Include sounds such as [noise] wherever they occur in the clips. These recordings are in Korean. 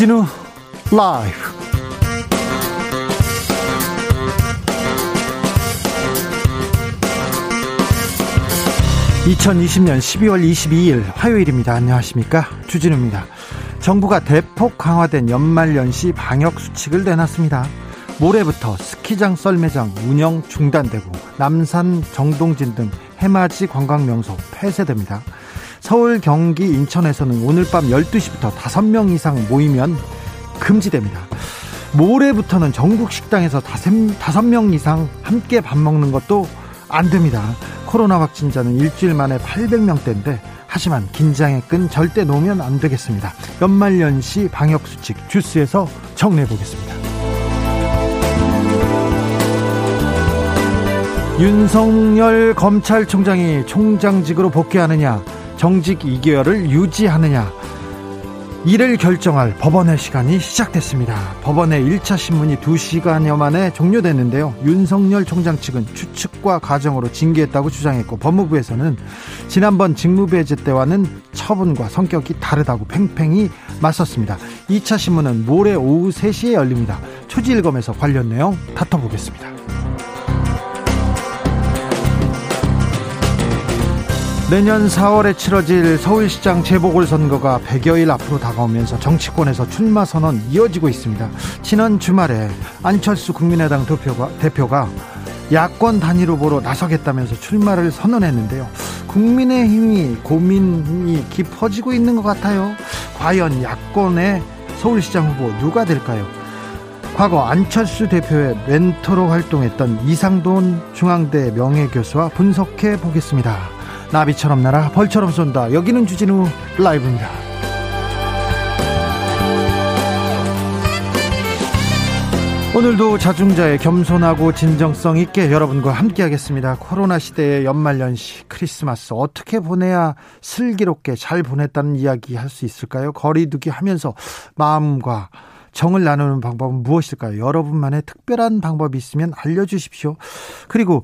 주진우 라이브 2020년 12월 22일 화요일입니다. 안녕하십니까? 주진우입니다. 정부가 대폭 강화된 연말연시 방역 수칙을 내놨습니다. 모레부터 스키장 썰매장 운영 중단되고 남산 정동진 등 해맞이 관광명소 폐쇄됩니다. 서울, 경기, 인천에서는 오늘 밤 12시부터 5명 이상 모이면 금지됩니다. 모레부터는 전국 식당에서 5명 이상 함께 밥 먹는 것도 안 됩니다. 코로나 확진자는 일주일 만에 800명대인데 하지만 긴장의 끈 절대 놓으면 안 되겠습니다. 연말연시 방역수칙 주스에서 정리해 보겠습니다. 윤석열 검찰총장이 총장직으로 복귀하느냐, 정직 2개월을 유지하느냐, 이를 결정할 법원의 시간이 시작됐습니다. 법원의 1차 신문이 2시간여 만에 종료됐는데요. 윤석열 총장 측은 추측과 가정으로 징계했다고 주장했고 법무부에서는 지난번 직무배제 때와는 처분과 성격이 다르다고 팽팽히 맞섰습니다. 2차 신문은 모레 오후 3시에 열립니다. 초지일검에서 관련 내용 다퉈보겠습니다. 내년 4월에 치러질 서울시장 재보궐선거가 100여일 앞으로 다가오면서 정치권에서 출마 선언 이어지고 있습니다. 지난 주말에 안철수 국민의당 대표가, 대표가 야권 단일 후보로 나서겠다면서 출마를 선언했는데요. 국민의힘이 고민이 깊어지고 있는 것 같아요. 과연 야권의 서울시장 후보 누가 될까요? 과거 안철수 대표의 멘토로 활동했던 이상돈 중앙대 명예교수와 분석해 보겠습니다. 나비처럼 날아 벌처럼 쏜다. 여기는 주진우 라이브입니다. 오늘도 자중자의 겸손하고 진정성 있게 여러분과 함께하겠습니다. 코로나 시대의 연말연시 크리스마스 어떻게 보내야 슬기롭게 잘 보냈다는 이야기 할 수 있을까요? 거리두기 하면서 마음과 정을 나누는 방법은 무엇일까요? 여러분만의 특별한 방법이 있으면 알려주십시오. 그리고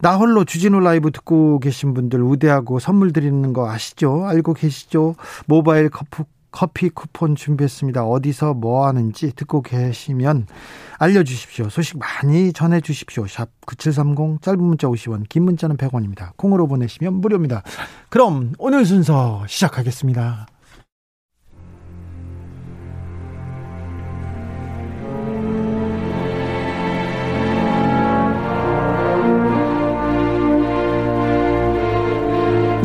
나 홀로 주진우 라이브 듣고 계신 분들 우대하고 선물 드리는 거 아시죠? 알고 계시죠? 모바일 커피, 커피 쿠폰 준비했습니다. 어디서 뭐 하는지 듣고 계시면 알려주십시오. 소식 많이 전해주십시오. 샵 9730 짧은 문자 50원 긴 문자는 100원입니다. 콩으로 보내시면 무료입니다. 그럼 오늘 순서 시작하겠습니다.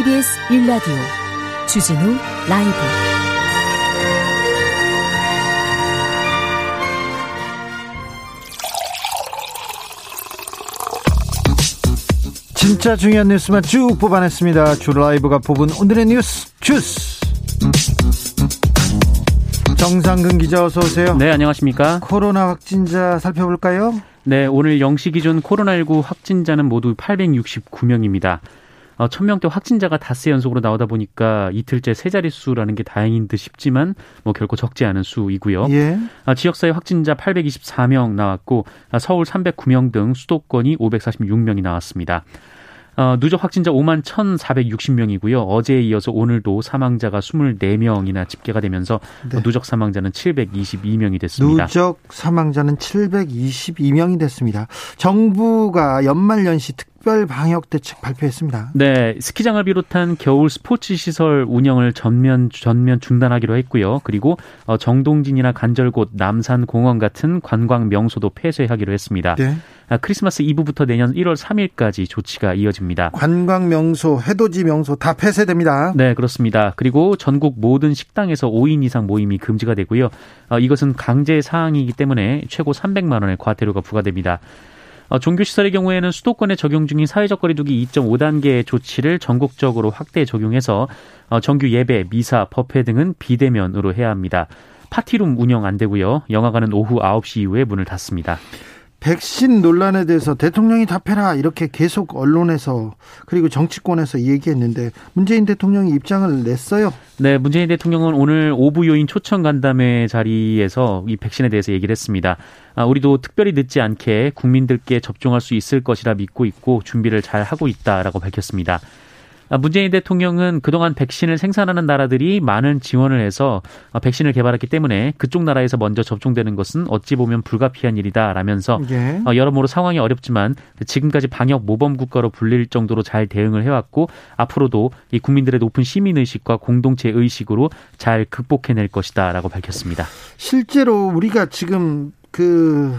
KBS 1라디오 주진우 라이브 진짜 중요한 뉴스만 쭉 뽑아냈습니다. 주 라이브가 뽑은 오늘의 뉴스 주스 정상근 기자 어서 오세요. 네, 안녕하십니까? 코로나 확진자 살펴볼까요? 네, 오늘 0시 기준 코로나19 확진자는 모두 869명입니다. 어, 1000명대 확진자가 닷새 연속으로 나오다 보니까 이틀째 세 자릿수라는 게 다행인 듯 싶지만 뭐 결코 적지 않은 수이고요. 예. 아, 지역사회 확진자 824명 나왔고 아, 서울 309명 등 수도권이 546명이 나왔습니다. 어, 누적 확진자 5만 1,460명이고요. 어제에 이어서 오늘도 사망자가 24명이나 집계가 되면서 네. 누적 사망자는 722명이 됐습니다. 누적 사망자는 722명이 됐습니다. 정부가 연말연시 특 특별 방역 대책 발표했습니다. 네, 스키장을 비롯한 겨울 스포츠 시설 운영을 전면 전면 중단하기로 했고요. 그리고 어, 정동진이나 간절곶, 남산 공원 같은 관광 명소도 폐쇄하기로 했습니다. 네. 아, 크리스마스 이브부터 내년 1월 3일까지 조치가 이어집니다. 관광 명소, 해돋이 명소 다 폐쇄됩니다. 네, 그렇습니다. 그리고 전국 모든 식당에서 5인 이상 모임이 금지가 되고요. 어, 이것은 강제 사항이기 때문에 최고 300만 원의 과태료가 부과됩니다. 어, 종교시설의 경우에는 수도권에 적용 중인 사회적 거리두기 2.5단계 조치를 전국적으로 확대 적용해서 어, 정규 예배, 미사, 법회 등은 비대면으로 해야 합니다. 파티룸 운영 안 되고요. 영화관은 오후 9시 이후에 문을 닫습니다. 백신 논란에 대해서 대통령이 답해라 이렇게 계속 언론에서 그리고 정치권에서 얘기했는데 문재인 대통령이 입장을 냈어요. 네, 문재인 대통령은 오늘 오부 요인 초청 간담회 자리에서 이 백신에 대해서 얘기를 했습니다. 아, 우리도 특별히 늦지 않게 국민들께 접종할 수 있을 것이라 믿고 있고 준비를 잘 하고 있다라고 밝혔습니다. 아, 문재인 대통령은 그동안 백신을 생산하는 나라들이 많은 지원을 해서 아, 백신을 개발했기 때문에 그쪽 나라에서 먼저 접종되는 것은 어찌 보면 불가피한 일이다라면서 예. 어, 여러모로 상황이 어렵지만 지금까지 방역 모범 국가로 불릴 정도로 잘 대응을 해왔고 앞으로도 이 국민들의 높은 시민 의식과 공동체 의식으로 잘 극복해낼 것이다라고 밝혔습니다. 실제로 우리가 지금 그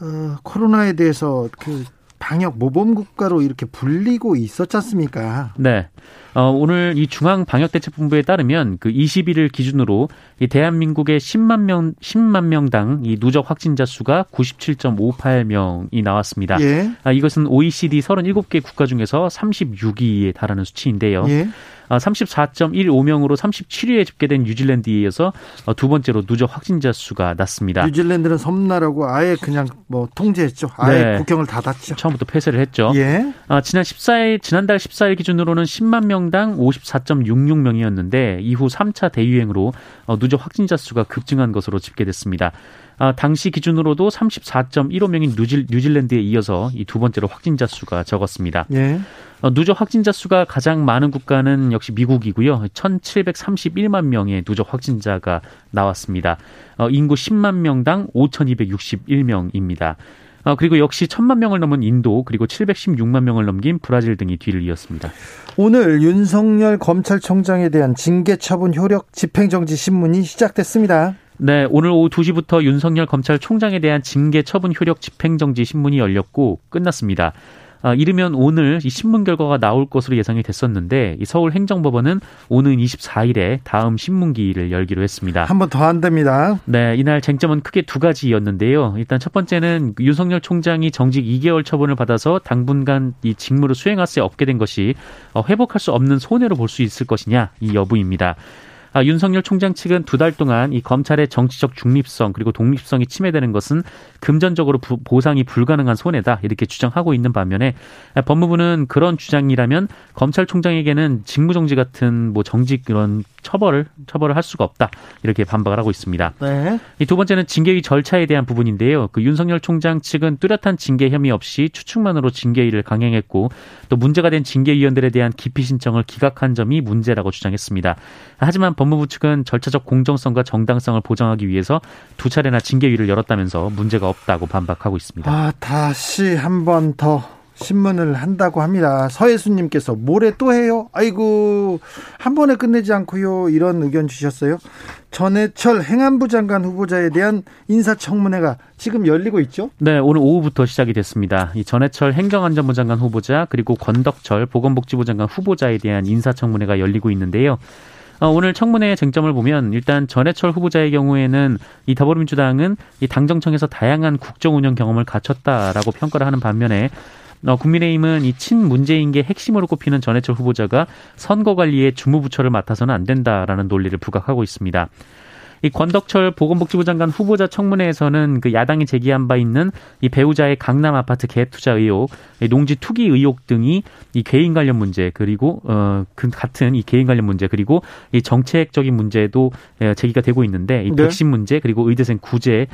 어, 코로나에 대해서 그 방역 모범 국가로 이렇게 불리고 있었지 않습니까? 네. 어, 오늘 이 중앙 방역 대책 본부에 따르면 그 20일을 기준으로 이 대한민국의 10만 명 10만 명당 이 누적 확진자 수가 97.58명이 나왔습니다. 예. 아, 이것은 OECD 37개 국가 중에서 36위에 달하는 수치인데요. 예. 34.15명으로 아, 37위에 집계된 뉴질랜드에 이어서 어, 두 번째로 누적 확진자 수가 낮습니다. 뉴질랜드는 섬나라고 아예 그냥 뭐 통제했죠. 아예 네. 국경을 닫았죠. 처음부터 폐쇄를 했죠. 예. 아, 지난 14일 지난달 14일 기준으로는 10만 명당 54.66명이었는데 이후 3차 대유행으로 어, 누적 확진자 수가 급증한 것으로 집계됐습니다. 아, 당시 기준으로도 34.15명인 뉴질, 뉴질랜드에 이어서 이 두 번째로 확진자 수가 적었습니다. 예. 어, 누적 확진자 수가 가장 많은 국가는 역시 미국이고요. 1,731만 명의 누적 확진자가 나왔습니다. 어, 인구 10만 명당 5,261명입니다. 어, 그리고 역시 1천만 명을 넘은 인도 그리고 716만 명을 넘긴 브라질 등이 뒤를 이었습니다. 오늘 윤석열 검찰총장에 대한 징계 처분 효력 집행정지 신문이 시작됐습니다. 네, 오늘 오후 2시부터 윤석열 검찰총장에 대한 징계 처분 효력 집행정지 신문이 열렸고 끝났습니다. 아, 이르면 오늘 이 신문 결과가 나올 것으로 예상이 됐었는데 이 서울 행정법원은 오는 24일에 다음 신문기일을 열기로 했습니다. 한 번 더 한답니다. 네, 이날 쟁점은 크게 두 가지였는데요. 일단 첫 번째는 윤석열 총장이 정직 2개월 처분을 받아서 당분간 이 직무를 수행할 수 없게 된 것이 어, 회복할 수 없는 손해로 볼 수 있을 것이냐 이 여부입니다. 아, 윤석열 총장 측은 두 달 동안 이 검찰의 정치적 중립성 그리고 독립성이 침해되는 것은 금전적으로 부, 보상이 불가능한 손해다 이렇게 주장하고 있는 반면에 아, 법무부는 그런 주장이라면 검찰총장에게는 직무정지 같은 뭐 정직 그런 처벌을 처벌을 할 수가 없다 이렇게 반박을 하고 있습니다. 네. 이 두 번째는 징계위 절차에 대한 부분인데요. 그 윤석열 총장 측은 뚜렷한 징계 혐의 없이 추측만으로 징계위를 강행했고 또 문제가 된 징계위원들에 대한 기피 신청을 기각한 점이 문제라고 주장했습니다. 하지만 법무부 측은 절차적 공정성과 정당성을 보장하기 위해서 두 차례나 징계위를 열었다면서 문제가 없다고 반박하고 있습니다. 아, 다시 한 번 더 신문을 한다고 합니다. 서혜수님께서 모레 또 해요? 아이고, 한 번에 끝내지 않고요. 이런 의견 주셨어요. 전해철 행안부 장관 후보자에 대한 인사청문회가 지금 열리고 있죠? 네, 오늘 오후부터 시작이 됐습니다. 이 전해철 행정안전부 장관 후보자 그리고 권덕철 보건복지부 장관 후보자에 대한 인사청문회가 열리고 있는데요. 어, 오늘 청문회 쟁점을 보면 일단 전해철 후보자의 경우에는 이 더불어민주당은 이 당정청에서 다양한 국정 운영 경험을 갖췄다라고 평가를 하는 반면에 어, 국민의힘은 이 친문재인계 핵심으로 꼽히는 전해철 후보자가 선거 관리에 주무부처를 맡아서는 안 된다라는 논리를 부각하고 있습니다. 이 권덕철 보건복지부 장관 후보자 청문회에서는 그 야당이 제기한 바 있는 이 배우자의 강남 아파트 갭 투자 의혹, 농지 투기 의혹 등이 이 개인 관련 문제 그리고 어그 같은 이 개인 관련 문제 그리고 이 정책적인 문제도 예, 제기가 되고 있는데 이 네. 백신 문제 그리고 의대생 구제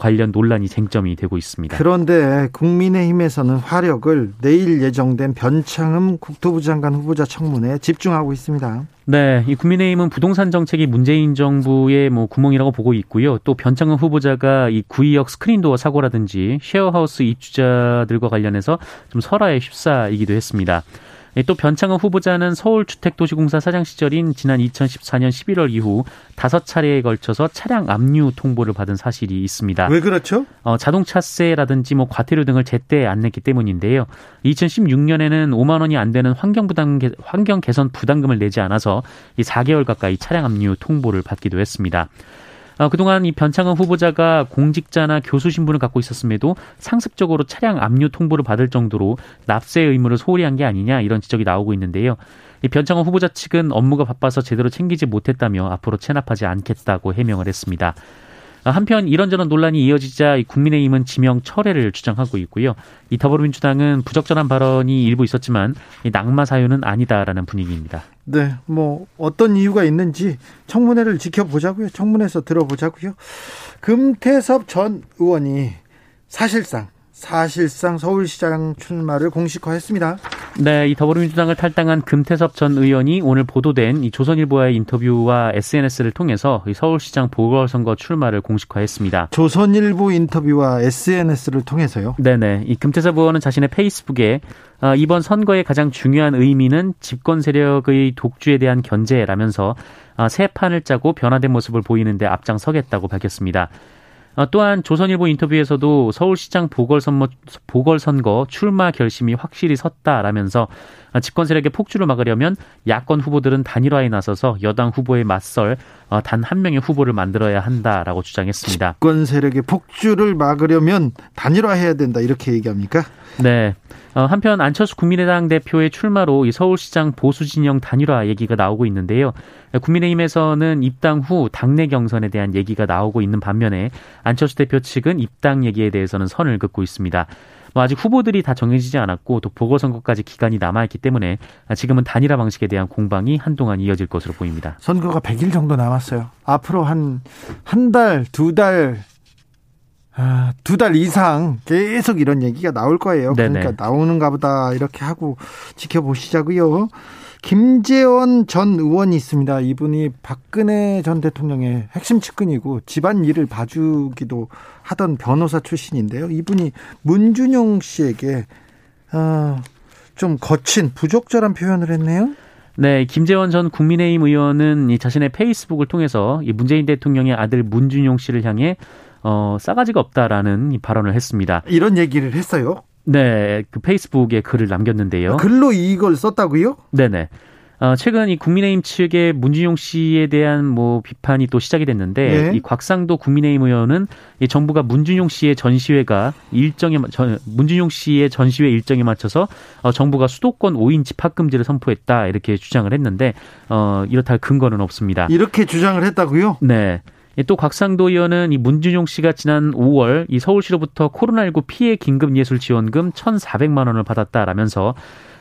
관련 논란이 쟁점이 되고 있습니다. 그런데 국민의힘에서는 화력을 내일 예정된 변창흠 국토부 장관 후보자 청문회에 집중하고 있습니다. 네, 이 국민의힘은 부동산 정책이 문재인 정부의 뭐 구멍이라고 보고 있고요. 또 변창흠 후보자가 이 구의역 스크린도어 사고라든지 쉐어하우스 입주자들과 관련해서 좀 설화에 휩싸이기도 했습니다. 예, 또 변창흠 후보자는 서울주택도시공사 사장 시절인 지난 2014년 11월 이후 다섯 차례에 걸쳐서 차량 압류 통보를 받은 사실이 있습니다. 왜 그렇죠? 어, 자동차세라든지 뭐 과태료 등을 제때 안 냈기 때문인데요. 2016년에는 5만 원이 안 되는 환경 부담 환경 개선 부담금을 내지 않아서 이 4개월 가까이 차량 압류 통보를 받기도 했습니다. 어, 그동안 이 변창흠 후보자가 공직자나 교수 신분을 갖고 있었음에도 상습적으로 차량 압류 통보를 받을 정도로 납세 의무를 소홀히 한 게 아니냐 이런 지적이 나오고 있는데요. 이 변창흠 후보자 측은 업무가 바빠서 제대로 챙기지 못했다며 앞으로 체납하지 않겠다고 해명을 했습니다. 한편 이런저런 논란이 이어지자 국민의힘은 지명 철회를 주장하고 있고요. 이 더불어민주당은 부적절한 발언이 일부 있었지만 이 낙마 사유는 아니다라는 분위기입니다. 네, 뭐 어떤 이유가 있는지 청문회를 지켜보자고요. 청문회에서 들어보자고요. 금태섭 전 의원이 사실상 사실상 서울시장 출마를 공식화했습니다. 네, 이 더불어민주당을 탈당한 금태섭 전 의원이 오늘 보도된 이 조선일보와의 인터뷰와 SNS를 통해서 이 서울시장 보궐선거 출마를 공식화했습니다. 조선일보 인터뷰와 SNS를 통해서요? 네네. 이 금태섭 의원은 자신의 페이스북에 어, 이번 선거의 가장 중요한 의미는 집권 세력의 독주에 대한 견제라면서 어, 새 판을 짜고 변화된 모습을 보이는데 앞장서겠다고 밝혔습니다. 어, 또한 조선일보 인터뷰에서도 서울시장 보궐선거, 보궐선거 출마 결심이 확실히 섰다라면서 집권 세력의 폭주를 막으려면 야권 후보들은 단일화에 나서서 여당 후보에 맞설 어, 단한 명의 후보를 만들어야 한다라고 주장했습니다. 집권 세력의 폭주를 막으려면 단일화해야 된다 이렇게 얘기합니까? 네. 어, 한편 안철수 국민의당 대표의 출마로 이 서울시장 보수 진영 단일화 얘기가 나오고 있는데요. 국민의힘에서는 입당 후 당내 경선에 대한 얘기가 나오고 있는 반면에 안철수 대표 측은 입당 얘기에 대해서는 선을 긋고 있습니다. 뭐 아직 후보들이 다 정해지지 않았고 또 보궐선거까지 기간이 남아있기 때문에 지금은 단일화 방식에 대한 공방이 한동안 이어질 것으로 보입니다. 선거가 100일 정도 남았어요. 앞으로 한, 한 달, 두 달, 아, 두 달 이상 계속 이런 얘기가 나올 거예요. 네네. 그러니까 나오는가 보다 이렇게 하고 지켜보시자고요. 김재원 전 의원이 있습니다. 이분이 박근혜 전 대통령의 핵심 측근이고 집안 일을 봐주기도 하던 변호사 출신인데요. 이분이 문준용 씨에게 어, 좀 거친 부적절한 표현을 했네요. 네, 김재원 전 국민의힘 의원은 이 자신의 페이스북을 통해서 이 문재인 대통령의 아들 문준용 씨를 향해 어, 싸가지가 없다라는 이 발언을 했습니다. 이런 얘기를 했어요? 네, 그 페이스북에 글을 남겼는데요. 글로 이걸 썼다고요? 네네. 어, 최근 이 국민의힘 측의 문준용 씨에 대한 뭐 비판이 또 시작이 됐는데 네. 이 곽상도 국민의힘 의원은 이 정부가 문준용 씨의 전시회가 일정에 전, 문준용 씨의 전시회 일정에 맞춰서 어, 정부가 수도권 5인 집합 금지를 선포했다 이렇게 주장을 했는데 어, 이렇다 할 근거는 없습니다. 이렇게 주장을 했다고요? 네. 또 곽상도 의원은 이 문준용 씨가 지난 5월 이 서울시로부터 코로나19 피해 긴급 예술 지원금 1,400만 원을 받았다라면서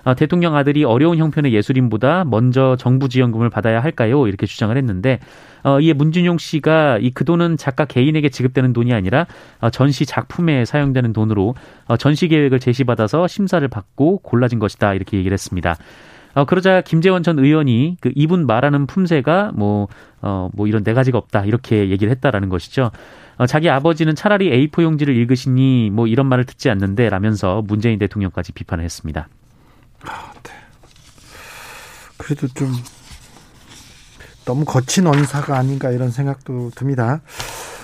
아, 대통령 아들이 어려운 형편의 예술인보다 먼저 정부 지원금을 받아야 할까요? 이렇게 주장을 했는데 어, 이에 문준용 씨가 이 그 돈은 작가 개인에게 지급되는 돈이 아니라 어, 전시 작품에 사용되는 돈으로 어, 전시 계획을 제시받아서 심사를 받고 골라진 것이다 이렇게 얘기를 했습니다. 어, 그러자 김재원 전 의원이 그 이분 말하는 품새가 뭐, 어, 뭐 이런 네 가지가 없다. 이렇게 얘기를 했다라는 것이죠. 어, 자기 아버지는 차라리 A4 용지를 읽으시니 뭐 이런 말을 듣지 않는데 라면서 문재인 대통령까지 비판을 했습니다. 아, 네. 그래도 좀 너무 거친 언사가 아닌가 이런 생각도 듭니다.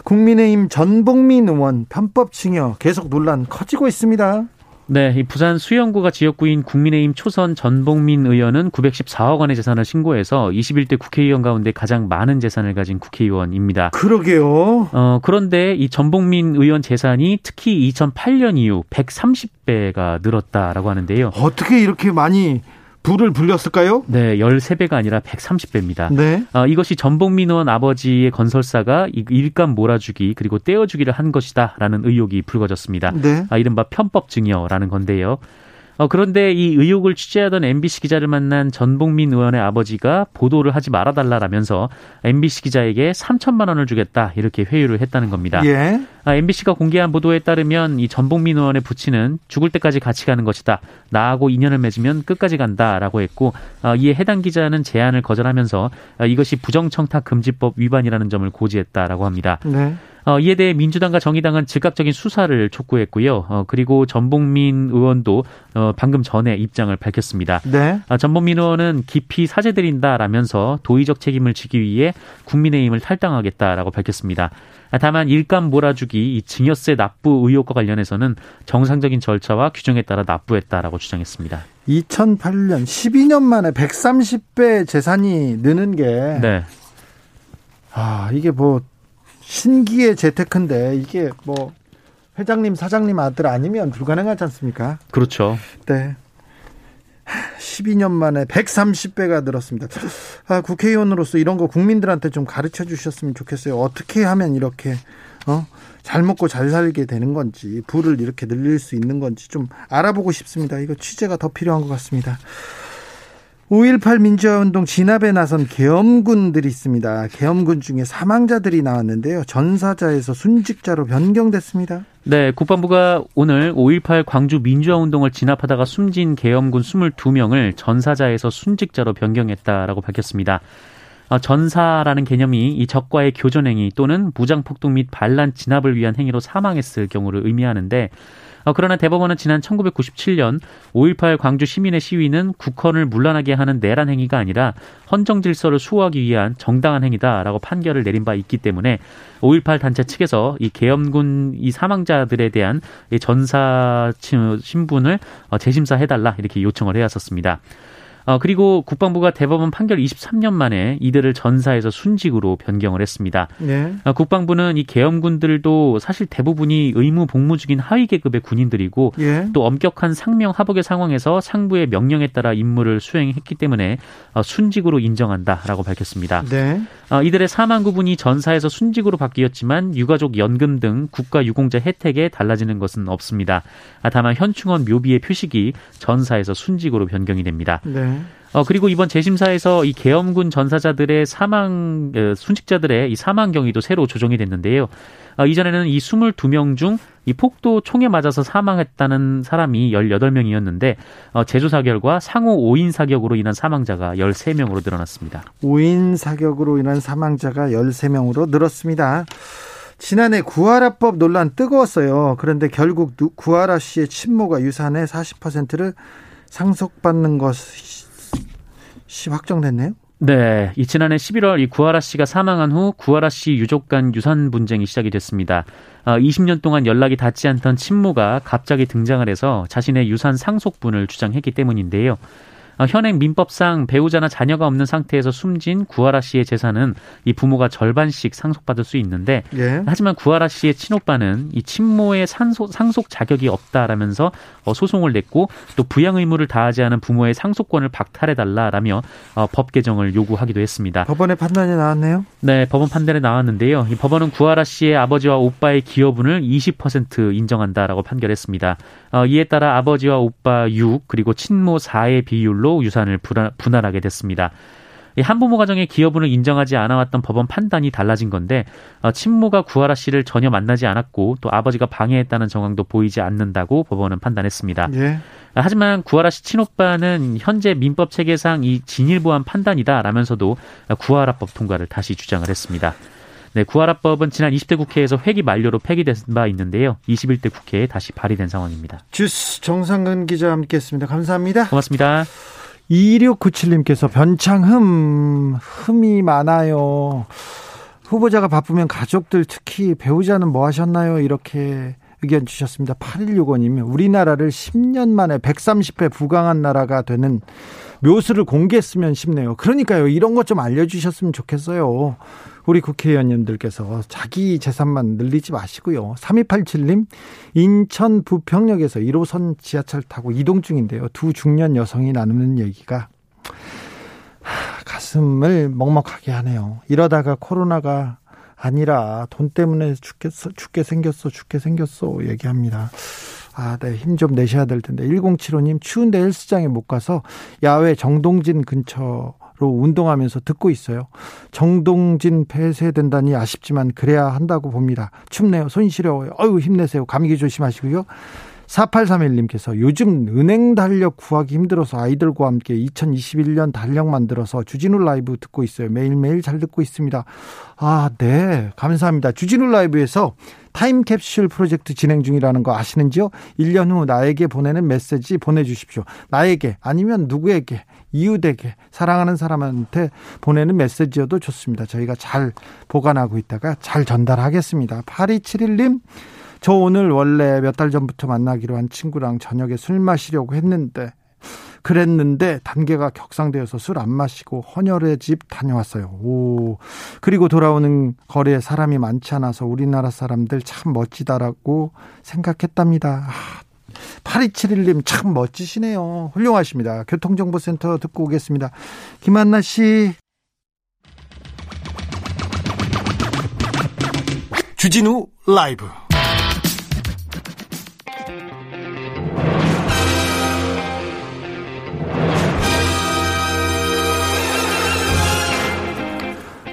국민의힘 전복민 의원 편법 징역 계속 논란 커지고 있습니다. 네, 이 부산 수영구가 지역구인 국민의힘 초선 전복민 의원은 914억 원의 재산을 신고해서 21대 국회의원 가운데 가장 많은 재산을 가진 국회의원입니다. 그러게요. 어, 그런데 이 전복민 의원 재산이 특히 2008년 이후 130배가 늘었다라고 하는데요. 어떻게 이렇게 많이 불을 불렸을까요? 네, 13배가 아니라 130배입니다. 네. 어, 이것이 전복민 의원 아버지의 건설사가 일감 몰아주기 그리고 떼어주기를 한 것이다라는 의혹이 불거졌습니다. 네. 아, 이른바 편법 증여라는 건데요. 어, 그런데 이 의혹을 취재하던 MBC 기자를 만난 전복민 의원의 아버지가 보도를 하지 말아달라라면서 MBC 기자에게 3천만 원을 주겠다 이렇게 회유를 했다는 겁니다. 예. 아, MBC가 공개한 보도에 따르면 이 전복민 의원의 부친은 죽을 때까지 같이 가는 것이다. 나하고 인연을 맺으면 끝까지 간다라고 했고 어, 이에 해당 기자는 제안을 거절하면서 어, 이것이 부정청탁 금지법 위반이라는 점을 고지했다라고 합니다. 네. 어, 이에 대해 민주당과 정의당은 즉각적인 수사를 촉구했고요. 어, 그리고 전복민 의원도 어, 방금 전에 입장을 밝혔습니다. 네. 아, 전복민 의원은 깊이 사죄드린다라면서 도의적 책임을 지기 위해 국민의힘을 탈당하겠다라고 밝혔습니다. 아, 다만 일감 몰아주기 이 증여세 납부 의혹과 관련해서는 정상적인 절차와 규정에 따라 납부했다라고 주장했습니다. 2008년 12년 만에 130배 재산이 느는 게 네. 아, 이게 뭐 신기의 재테크인데 이게 뭐 회장님, 사장님 아들 아니면 불가능하지 않습니까? 그렇죠. 네. 12년 만에 130배가 늘었습니다. 아, 국회의원으로서 이런 거 국민들한테 좀 가르쳐 주셨으면 좋겠어요. 어떻게 하면 이렇게 어? 잘 먹고 잘 살게 되는 건지, 부를 이렇게 늘릴 수 있는 건지 좀 알아보고 싶습니다. 이거 취재가 더 필요한 것 같습니다. 5.18 민주화운동 진압에 나선 계엄군들이 있습니다. 계엄군 중에 사망자들이 나왔는데요. 전사자에서 순직자로 변경됐습니다. 네, 국방부가 오늘 5.18 광주 민주화운동을 진압하다가 숨진 계엄군 22명을 전사자에서 순직자로 변경했다라고 밝혔습니다. 어, 전사라는 개념이 이 적과의 교전행위 또는 무장폭동 및 반란 진압을 위한 행위로 사망했을 경우를 의미하는데 어, 그러나 대법원은 지난 1997년 5.18 광주 시민의 시위는 국헌을 문란하게 하는 내란 행위가 아니라 헌정 질서를 수호하기 위한 정당한 행위다라고 판결을 내린 바 있기 때문에 5.18 단체 측에서 이 계엄군 이 사망자들에 대한 이 전사 신분을 어, 재심사해달라 이렇게 요청을 해왔었습니다. 어, 그리고 국방부가 대법원 판결 23년 만에 이들을 전사에서 순직으로 변경을 했습니다. 네. 어, 국방부는 이 계엄군들도 사실 대부분이 의무 복무 중인 하위 계급의 군인들이고 예. 또 엄격한 상명 하복의 상황에서 상부의 명령에 따라 임무를 수행했기 때문에 어, 순직으로 인정한다라고 밝혔습니다. 네. 어, 이들의 사망 구분이 전사에서 순직으로 바뀌었지만 유가족 연금 등 국가 유공자 혜택에 달라지는 것은 없습니다. 아, 다만 현충원 묘비의 표식이 전사에서 순직으로 변경이 됩니다. 네. 어, 그리고 이번 재심사에서 이 계엄군 전사자들의 사망, 어, 순직자들의 이 사망 경위도 새로 조정이 됐는데요. 어, 이전에는 이 22명 중 이 폭도 총에 맞아서 사망했다는 사람이 18명이었는데, 어, 재조사 결과 상호 5인 사격으로 인한 사망자가 13명으로 늘어났습니다. 5인 사격으로 인한 사망자가 13명으로 늘었습니다. 지난해 구하라법 논란 뜨거웠어요. 그런데 결국 구하라 씨의 친모가 유산의 40%를 상속받는 것이 확정됐네요. 네, 이 지난해 11월 이 구하라 씨가 사망한 후 구하라 씨 유족 간 유산 분쟁이 시작이 됐습니다. 어, 20년 동안 연락이 닿지 않던 친모가 갑자기 등장을 해서 자신의 유산 상속분을 주장했기 때문인데요. 어, 현행 민법상 배우자나 자녀가 없는 상태에서 숨진 구하라 씨의 재산은 이 부모가 절반씩 상속받을 수 있는데 예. 하지만 구하라 씨의 친오빠는 이 친모의 상속, 상속 자격이 없다라면서 어, 소송을 냈고 또 부양 의무를 다하지 않은 부모의 상속권을 박탈해 달라라며 어, 법 개정을 요구하기도 했습니다. 법원의 판단이 나왔네요. 네, 법원 판단에 나왔는데요. 이 법원은 구하라 씨의 아버지와 오빠의 기여분을 20% 인정한다라고 판결했습니다. 어, 이에 따라 아버지와 오빠 6 그리고 친모 4의 비율로 유산을 분할하게 됐습니다. 이 한부모 가정의 기여분을 인정하지 않아왔던 법원 판단이 달라진 건데 어, 친모가 구하라 씨를 전혀 만나지 않았고 또 아버지가 방해했다는 정황도 보이지 않는다고 법원은 판단했습니다. 예. 하지만 구하라 씨 친오빠는 현재 민법 체계상 이 진일보한 판단이다라면서도 구하라법 통과를 다시 주장을 했습니다. 네, 구하라법은 지난 20대 국회에서 회기 만료로 폐기된 바 있는데요. 21대 국회에 다시 발의된 상황입니다. 주스 정상근 기자 함께했습니다. 감사합니다. 고맙습니다. 2697님께서 변창흠 흠이 많아요. 후보자가 바쁘면 가족들 특히 배우자는 뭐 하셨나요? 이렇게 의견 주셨습니다. 8165님 우리나라를 10년 만에 130회 부강한 나라가 되는 묘수를 공개했으면 싶네요. 그러니까요. 이런 것 좀 알려주셨으면 좋겠어요. 우리 국회의원님들께서 자기 재산만 늘리지 마시고요. 3287님, 인천 부평역에서 1호선 지하철 타고 이동 중인데요. 두 중년 여성이 나누는 얘기가 가슴을 먹먹하게 하네요. 이러다가 코로나가 아니라 돈 때문에 죽겠어, 죽게 생겼어, 죽게 생겼어 얘기합니다. 아, 네, 힘 좀 내셔야 될 텐데. 1075님, 추운데 헬스장에 못 가서 야외 정동진 근처로 운동하면서 듣고 있어요. 정동진 폐쇄된다니 아쉽지만 그래야 한다고 봅니다. 춥네요. 손 시려워요. 어유 힘내세요. 감기 조심하시고요. 4831님께서 요즘 은행 달력 구하기 힘들어서 아이들과 함께 2021년 달력 만들어서 주진우 라이브 듣고 있어요. 매일매일 잘 듣고 있습니다. 아, 네. 감사합니다. 주진우 라이브에서 타임캡슐 프로젝트 진행 중이라는 거 아시는지요? 1년 후 나에게 보내는 메시지 보내주십시오. 나에게 아니면 누구에게 이웃에게 사랑하는 사람한테 보내는 메시지여도 좋습니다. 저희가 잘 보관하고 있다가 잘 전달하겠습니다. 8271님 저 오늘 원래 몇 달 전부터 만나기로 한 친구랑 저녁에 술 마시려고 했는데 그랬는데 단계가 격상되어서 술 안 마시고 헌혈의 집 다녀왔어요. 오. 그리고 돌아오는 거리에 사람이 많지 않아서 우리나라 사람들 참 멋지다라고 생각했답니다. 아, 8271님 참 멋지시네요. 훌륭하십니다. 교통정보센터 듣고 오겠습니다. 김한나 씨. 주진우 라이브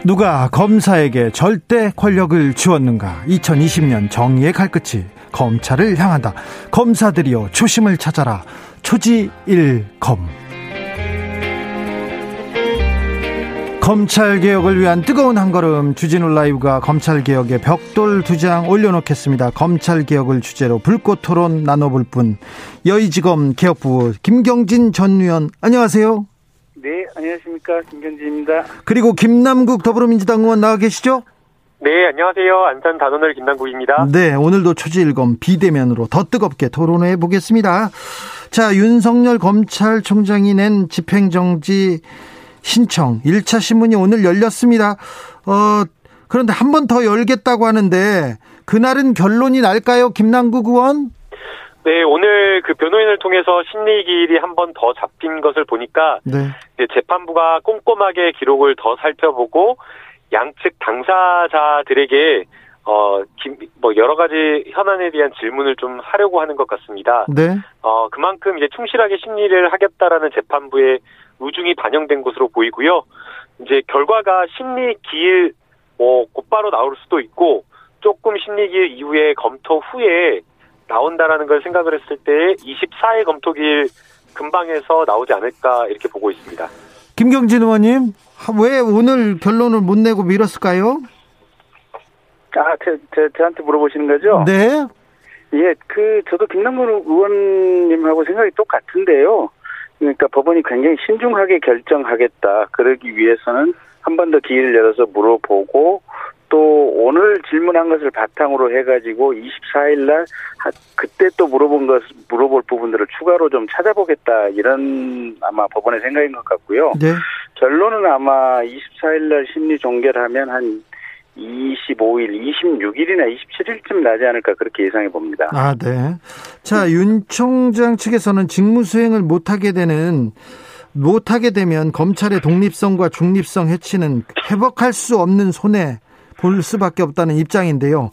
누가 검사에게 절대 권력을 주었는가? 2020년 정의의 칼끝이 검찰을 향한다. 검사들이여 초심을 찾아라. 초지일검. 검찰 개혁을 위한 뜨거운 한 걸음 주진우 라이브가 검찰 개혁에 벽돌 두 장 올려놓겠습니다. 검찰 개혁을 주제로 불꽃 토론 나눠볼 분 여의지검 개혁부 김경진 전 의원 안녕하세요. 네, 안녕하십니까. 김경진입니다. 그리고 김남국 더불어민주당 의원 나와 계시죠? 네, 안녕하세요. 안산 단원을 김남국입니다. 네, 오늘도 초지일검 비대면으로 더 뜨겁게 토론해 보겠습니다. 자, 윤석열 검찰총장이 낸 집행정지 신청 1차 신문이 오늘 열렸습니다. 어, 그런데 한 번 더 열겠다고 하는데 그날은 결론이 날까요? 김남국 의원? 네, 오늘 그 변호인을 통해서 심리 기일이 한 번 더 잡힌 것을 보니까 네. 재판부가 꼼꼼하게 기록을 더 살펴보고 양측 당사자들에게 어, 김, 뭐, 여러 가지 현안에 대한 질문을 좀 하려고 하는 것 같습니다. 네. 어, 그만큼 이제 충실하게 심리를 하겠다라는 재판부의 우중이 반영된 것으로 보이고요. 이제 결과가 심리 기일, 뭐, 곧바로 나올 수도 있고, 조금 심리 기일 이후에 검토 후에 나온다라는 걸 생각을 했을 때 24일 검토길 금방에서 나오지 않을까 이렇게 보고 있습니다. 김경진 의원님, 왜 오늘 결론을 못 내고 미뤘을까요? 아, 제, 제, 저한테 물어보시는 거죠? 네. 예, 그, 저도 김남근 의원님하고 생각이 똑같은데요. 그러니까 법원이 굉장히 신중하게 결정하겠다. 그러기 위해서는 한 번 더 기회를 열어서 물어보고 또 오늘 질문한 것을 바탕으로 해가지고 24일 날 그때 또 물어본 것 물어볼 부분들을 추가로 좀 찾아보겠다 이런 아마 법원의 생각인 것 같고요. 네. 결론은 아마 24일 날 심리 종결 하면 한 25일, 26일이나 27일쯤 나지 않을까 그렇게 예상해 봅니다. 아, 네. 자, 윤 총장 측에서는 직무 수행을 못하게 되는 못하게 되면 검찰의 독립성과 중립성 해치는 회복할 수 없는 손해 볼 수밖에 없다는 입장인데요.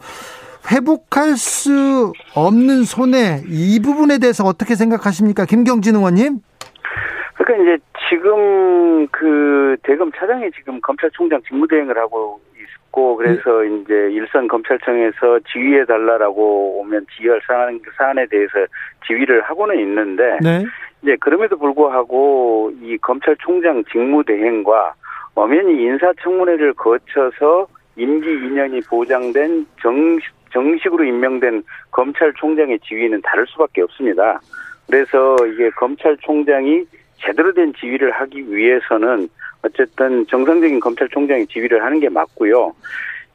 회복할 수 없는 손해 이 부분에 대해서 어떻게 생각하십니까, 김경진 의원님? 그러니까 이제 지금 그 대검 차장이 지금 검찰총장 직무대행을 하고 있고 그래서 네. 이제 일선 검찰청에서 지휘해 달라라고 오면 지휘할 사안 사안에 대해서 지휘를 하고는 있는데 네. 이제 그럼에도 불구하고 이 검찰총장 직무대행과 엄연히 인사청문회를 거쳐서 임기 2년이 보장된 정식, 정식으로 임명된 검찰총장의 지위는 다를 수밖에 없습니다. 그래서 이게 검찰총장이 제대로 된 지휘를 하기 위해서는 어쨌든 정상적인 검찰총장의 지휘를 하는 게 맞고요.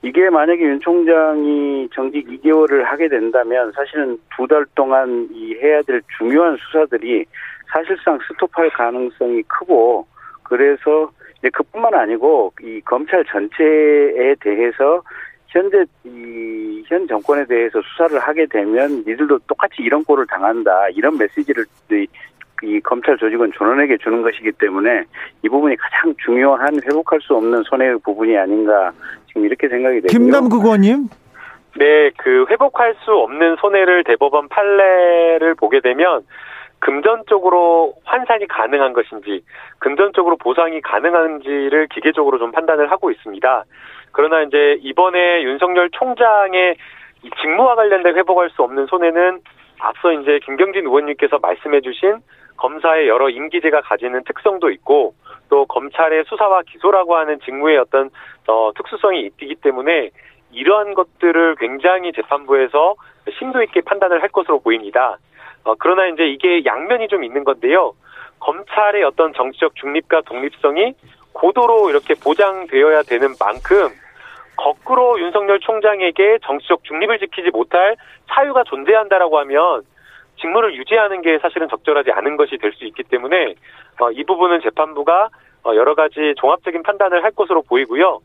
이게 만약에 윤 총장이 정직 2개월을 하게 된다면 사실은 두 달 동안 이 해야 될 중요한 수사들이 사실상 스톱할 가능성이 크고 그래서 이제 그뿐만 아니고 이 검찰 전체에 대해서 현재 이 현 정권에 대해서 수사를 하게 되면 니들도 똑같이 이런 꼴을 당한다 이런 메시지를 이, 이 검찰 조직은 전원에게 주는 것이기 때문에 이 부분이 가장 중요한 회복할 수 없는 손해의 부분이 아닌가 지금 이렇게 생각이 되고요. 김남국 의원님. 네, 그 회복할 수 없는 손해를 대법원 판례를 보게 되면 금전적으로 환산이 가능한 것인지, 금전적으로 보상이 가능한지를 기계적으로 좀 판단을 하고 있습니다. 그러나 이제 이번에 윤석열 총장의 직무와 관련된 회복할 수 없는 손해는 앞서 이제 김경진 의원님께서 말씀해 주신 검사의 여러 임기제가 가지는 특성도 있고 또 검찰의 수사와 기소라고 하는 직무의 어떤 어, 특수성이 있기 때문에 이러한 것들을 굉장히 재판부에서 심도 있게 판단을 할 것으로 보입니다. 어, 그러나 이제 이게 양면이 좀 있는 건데요. 검찰의 어떤 정치적 중립과 독립성이 고도로 이렇게 보장되어야 되는 만큼 거꾸로 윤석열 총장에게 정치적 중립을 지키지 못할 사유가 존재한다라고 하면 직무를 유지하는 게 사실은 적절하지 않은 것이 될 수 있기 때문에 어, 이 부분은 재판부가 어, 여러 가지 종합적인 판단을 할 것으로 보이고요.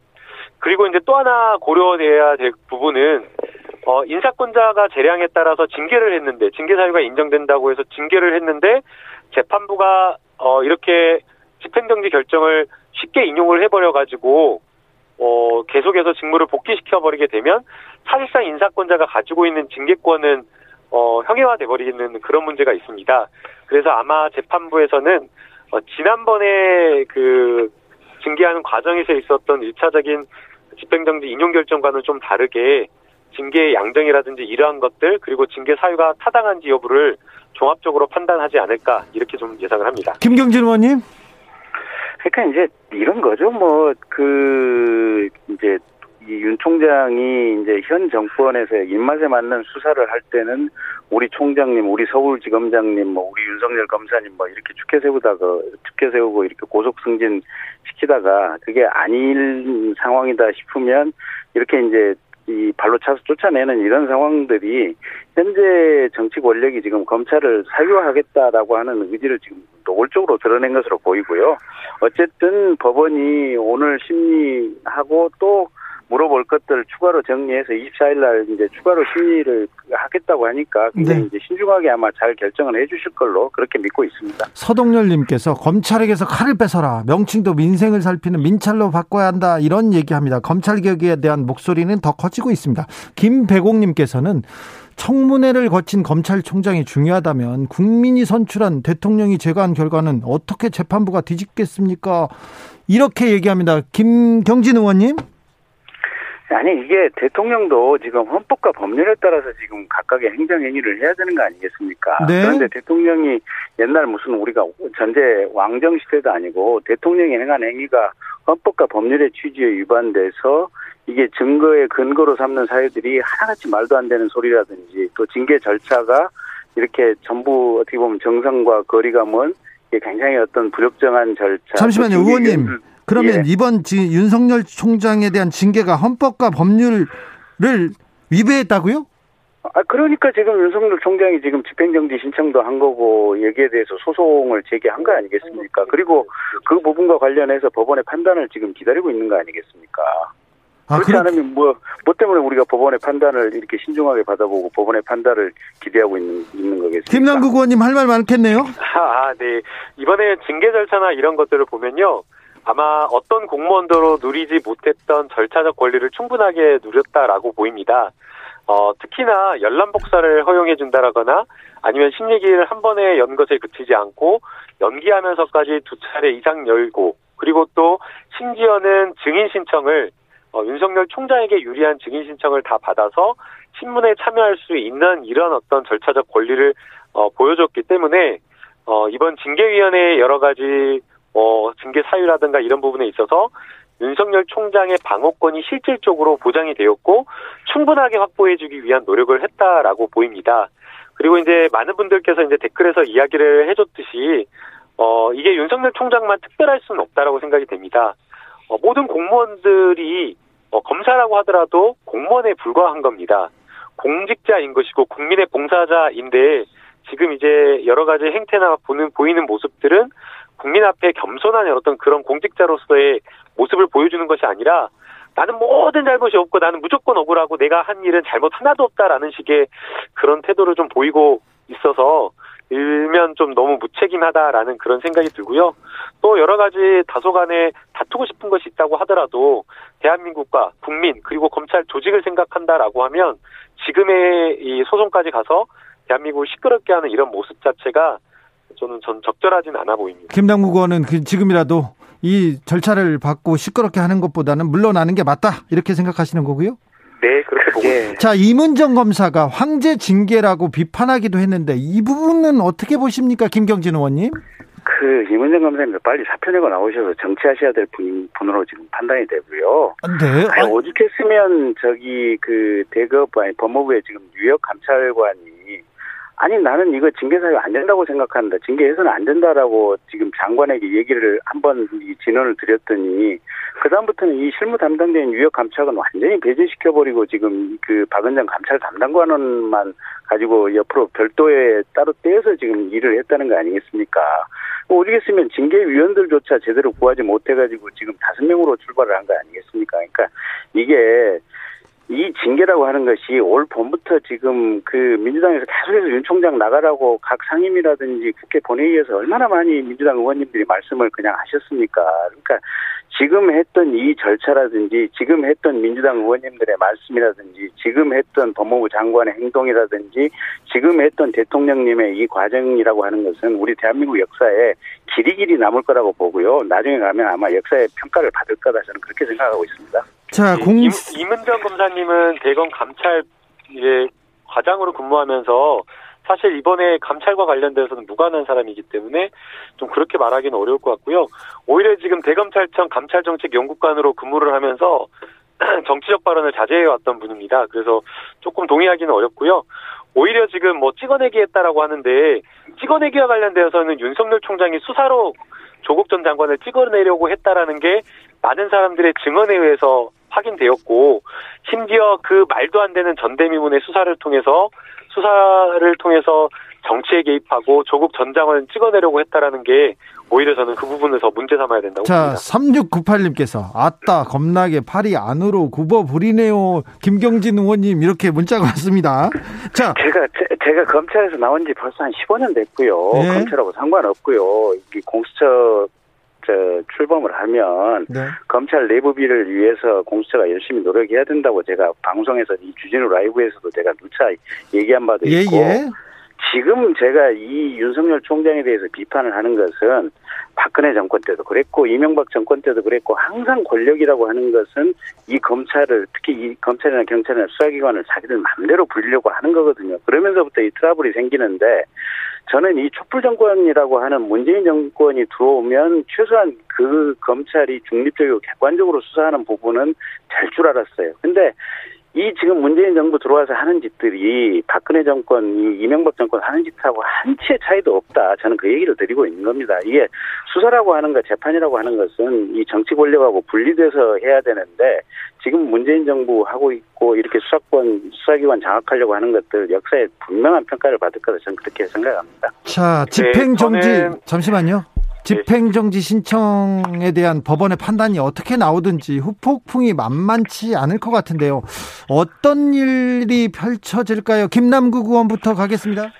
그리고 이제 또 하나 고려돼야 될 부분은 어, 인사권자가 재량에 따라서 징계를 했는데 징계 사유가 인정된다고 해서 징계를 했는데 재판부가 어, 이렇게 집행정지 결정을 쉽게 인용을 해버려 가지고 어, 계속해서 직무를 복귀시켜 버리게 되면 사실상 인사권자가 가지고 있는 징계권은 어, 형해화돼 버리는 그런 문제가 있습니다. 그래서 아마 재판부에서는 어, 지난번에 그 징계하는 과정에서 있었던 일차적인 집행정지 인용 결정과는 좀 다르게 징계 양정이라든지 이러한 것들 그리고 징계 사유가 타당한지 여부를 종합적으로 판단하지 않을까 이렇게 좀 예상을 합니다. 김경진 의원님. 그러니까 이제 이런 거죠. 뭐 그 이제 이윤 총장이 이제 현 정권에서 입맛에 맞는 수사를 할 때는 우리 총장님, 우리 서울지검장님, 뭐 우리 윤석열 검사님 뭐 이렇게 축해 세우다가 축해 세우고 이렇게 고속 승진 시키다가 그게 아닌 상황이다 싶으면 이렇게 이제 이 발로 차서 쫓아내는 이런 상황들이 현재 정치 권력이 지금 검찰을 사유화하겠다라고 하는 의지를 지금 노골적으로 드러낸 것으로 보이고요. 어쨌든 법원이 오늘 심리하고 또 물어볼 것들 추가로 정리해서 24일 날 이제 추가로 심의를 하겠다고 하니까 굉장히 네. 이제 신중하게 아마 잘 결정을 해 주실 걸로 그렇게 믿고 있습니다. 서동열 님께서 검찰에게서 칼을 뺏어라. 명칭도 민생을 살피는 민찰로 바꿔야 한다. 이런 얘기합니다. 검찰 개혁에 대한 목소리는 더 커지고 있습니다. 김배공 님께서는 청문회를 거친 검찰총장이 중요하다면 국민이 선출한 대통령이 제거한 결과는 어떻게 재판부가 뒤집겠습니까? 이렇게 얘기합니다. 김경진 의원님. 아니 이게 대통령도 지금 헌법과 법률에 따라서 지금 각각의 행정행위를 해야 되는 거 아니겠습니까? 네. 그런데 대통령이 옛날 무슨 우리가 전제 왕정 시대도 아니고 대통령이 행한 행위가 헌법과 법률의 취지에 위반돼서 이게 증거의 근거로 삼는 사유들이 하나같이 말도 안 되는 소리라든지 또 징계 절차가 이렇게 전부 어떻게 보면 정상과 거리가 먼 굉장히 어떤 부적정한 절차. 잠시만요, 의원님. 그러면 예. 이번 지, 윤석열 총장에 대한 징계가 헌법과 법률을 위배했다고요? 아 그러니까 지금 윤석열 총장이 지금 집행정지 신청도 한 거고 여기에 대해서 소송을 제기한 거 아니겠습니까? 그리고 그 부분과 관련해서 법원의 판단을 지금 기다리고 있는 거 아니겠습니까? 아, 그렇지 그렇... 않으면 뭐, 뭐 때문에 우리가 법원의 판단을 이렇게 신중하게 받아보고 법원의 판단을 기대하고 있는, 있는 거겠습니까? 김남국 의원님 할 말 많겠네요? 아, 네. 이번에 징계 절차나 이런 것들을 보면요. 아마 어떤 공무원도 누리지 못했던 절차적 권리를 충분하게 누렸다라고 보입니다. 어, 특히나 열람 복사를 허용해 준다라거나 아니면 심리기를 한 번에 연 것에 그치지 않고 연기하면서까지 두 차례 이상 열고 그리고 또 심지어는 증인 신청을 어, 윤석열 총장에게 유리한 증인 신청을 다 받아서 신문에 참여할 수 있는 이런 어떤 절차적 권리를 어, 보여줬기 때문에 어, 이번 징계위원회의 여러 가지 어, 징계 사유라든가 이런 부분에 있어서 윤석열 총장의 방어권이 실질적으로 보장이 되었고 충분하게 확보해주기 위한 노력을 했다라고 보입니다. 그리고 이제 많은 분들께서 이제 댓글에서 이야기를 해줬듯이 어 이게 윤석열 총장만 특별할 수는 없다라고 생각이 됩니다. 어, 모든 공무원들이 어, 검사라고 하더라도 공무원에 불과한 겁니다. 공직자인 것이고 국민의 봉사자인데 지금 이제 여러 가지 행태나 보는 보이는 모습들은 국민 앞에 겸손한 어떤 그런 공직자로서의 모습을 보여주는 것이 아니라 나는 모든 잘못이 없고 나는 무조건 억울하고 내가 한 일은 잘못 하나도 없다라는 식의 그런 태도를 좀 보이고 있어서 일면 좀 너무 무책임하다라는 그런 생각이 들고요. 또 여러 가지 다소간에 다투고 싶은 것이 있다고 하더라도 대한민국과 국민 그리고 검찰 조직을 생각한다라고 하면 지금의 이 소송까지 가서 대한민국을 시끄럽게 하는 이런 모습 자체가 저는 전 적절하진 않아 보입니다. 김남국 의원은 그 지금이라도 이 절차를 받고 시끄럽게 하는 것보다는 물러나는 게 맞다 이렇게 생각하시는 거고요. 네, 그렇게 보고 있습니다. 자, 이문정 검사가 황제 징계라고 비판하기도 했는데 이 부분은 어떻게 보십니까, 김경진 의원님? 그 이문정 검사님 빨리 사표 내고 나오셔서 정치하셔야 될 분, 분으로 지금 판단이 되고요. 네. 아니, 오죽했으면 저기 그 대급 아니 법무부의 지금 뉴욕 감찰관이 아니 나는 이거 징계 사유 안 된다고 생각한다. 징계해서는 안 된다라고 지금 장관에게 얘기를 한번 진언을 드렸더니 그 다음부터는 이 실무 담당자인 유역 감찰관 완전히 배제시켜 버리고 지금 그 박은정 감찰 담당관원만 가지고 옆으로 별도에 따로 떼어서 지금 일을 했다는 거 아니겠습니까? 뭐 오죽했으면 징계위원들조차 제대로 구하지 못해가지고 지금 다섯 명으로 출발을 한 거 아니겠습니까? 그러니까 이게 이 징계라고 하는 것이 올 봄부터 지금 그 민주당에서 계속해서 윤 총장 나가라고 각 상임이라든지 국회 본회의에서 얼마나 많이 민주당 의원님들이 말씀을 그냥 하셨습니까? 그러니까 지금 했던 이 절차라든지 지금 했던 민주당 의원님들의 말씀이라든지 지금 했던 법무부 장관의 행동이라든지 지금 했던 대통령님의 이 과정이라고 하는 것은 우리 대한민국 역사에 길이 길이 남을 거라고 보고요. 나중에 가면 아마 역사의 평가를 받을 거다 저는 그렇게 생각하고 있습니다. 자, 공... 임, 임은정 검사님은 대검 감찰 이제 과장으로 근무하면서 사실 이번에 감찰과 관련돼서는 무관한 사람이기 때문에 좀 그렇게 말하기는 어려울 것 같고요. 오히려 지금 대검찰청 감찰정책연구관으로 근무를 하면서 [clears throat] 정치적 발언을 자제해 왔던 분입니다. 그래서 조금 동의하기는 어렵고요. 오히려 지금 뭐 찍어내기 했다라고 하는데 찍어내기와 관련되어서는 윤석열 총장이 수사로 조국 전 장관을 찍어내려고 했다라는 게 많은 사람들의 증언에 의해서 확인되었고 심지어 그 말도 안 되는 전대미문의 수사를 통해서 수사를 통해서 정치에 개입하고 조국 전 장관을 찍어내려고 했다라는 게 오히려 저는 그 부분을 더 문제 삼아야 된다고 자, 봅니다. 3698님께서 아따 겁나게 팔이 안으로 굽어 부리네요. 김경진 의원님 이렇게 문자가 왔습니다. 자, 제가 제, 가 검찰에서 나온 지 벌써 한 15년 됐고요. 네. 검찰하고 상관없고요. 이 공수처 저 출범을 하면 네. 검찰 내부비를 위해서 공수처가 열심히 노력해야 된다고 제가 방송에서 이 주진우 라이브에서도 제가 누차 얘기한 바도 예, 있고 예. 지금 제가 이 윤석열 총장에 대해서 비판을 하는 것은 박근혜 정권 때도 그랬고 이명박 정권 때도 그랬고 항상 권력이라고 하는 것은 이 검찰을 특히 이 검찰이나 경찰이나 수사기관을 자기들 마음대로 부리려고 하는 거거든요. 그러면서부터 이 트러블이 생기는데 저는 이 촛불 정권이라고 하는 문재인 정권이 들어오면 최소한 그 검찰이 중립적이고 객관적으로 수사하는 부분은 될 줄 알았어요. 근데 이 지금 문재인 정부 들어와서 하는 짓들이 박근혜 정권, 이 이명박 정권 하는 짓하고 한치의 차이도 없다. 저는 그 얘기를 드리고 있는 겁니다. 이게 수사라고 하는 것, 재판이라고 하는 것은 이 정치 권력하고 분리돼서 해야 되는데 지금 문재인 정부 하고 있고 이렇게 수사권, 수사기관 장악하려고 하는 것들 역사에 분명한 평가를 받을 거다. 저는 그렇게 생각합니다. 자, 집행정지, 네, 잠시만요. 집행정지 신청에 대한 법원의 판단이 어떻게 나오든지 후폭풍이 만만치 않을 것 같은데요. 어떤 일이 펼쳐질까요? 김남국 의원부터 가겠습니다.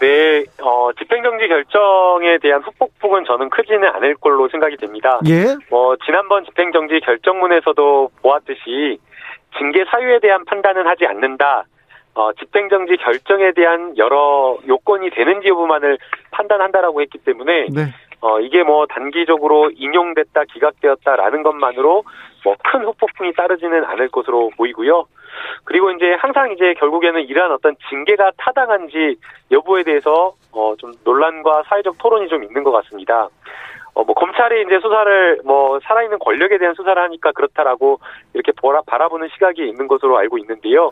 네, 어, 집행정지 결정에 대한 후폭풍은 저는 크지는 않을 걸로 생각이 됩니다. 예. 뭐, 지난번 집행정지 결정문에서도 보았듯이 징계 사유에 대한 판단은 하지 않는다. 어, 집행정지 결정에 대한 여러 요건이 되는지 여부만을 판단한다라고 했기 때문에 네. 어, 이게 뭐 단기적으로 인용됐다, 기각되었다라는 것만으로 뭐 큰 후폭풍이 따르지는 않을 것으로 보이고요. 그리고 이제 항상 이제 결국에는 이러한 어떤 징계가 타당한지 여부에 대해서 어, 좀 논란과 사회적 토론이 좀 있는 것 같습니다. 어, 뭐, 검찰이 이제 수사를, 뭐, 살아있는 권력에 대한 수사를 하니까 그렇다라고 이렇게 보라, 바라보는 시각이 있는 것으로 알고 있는데요.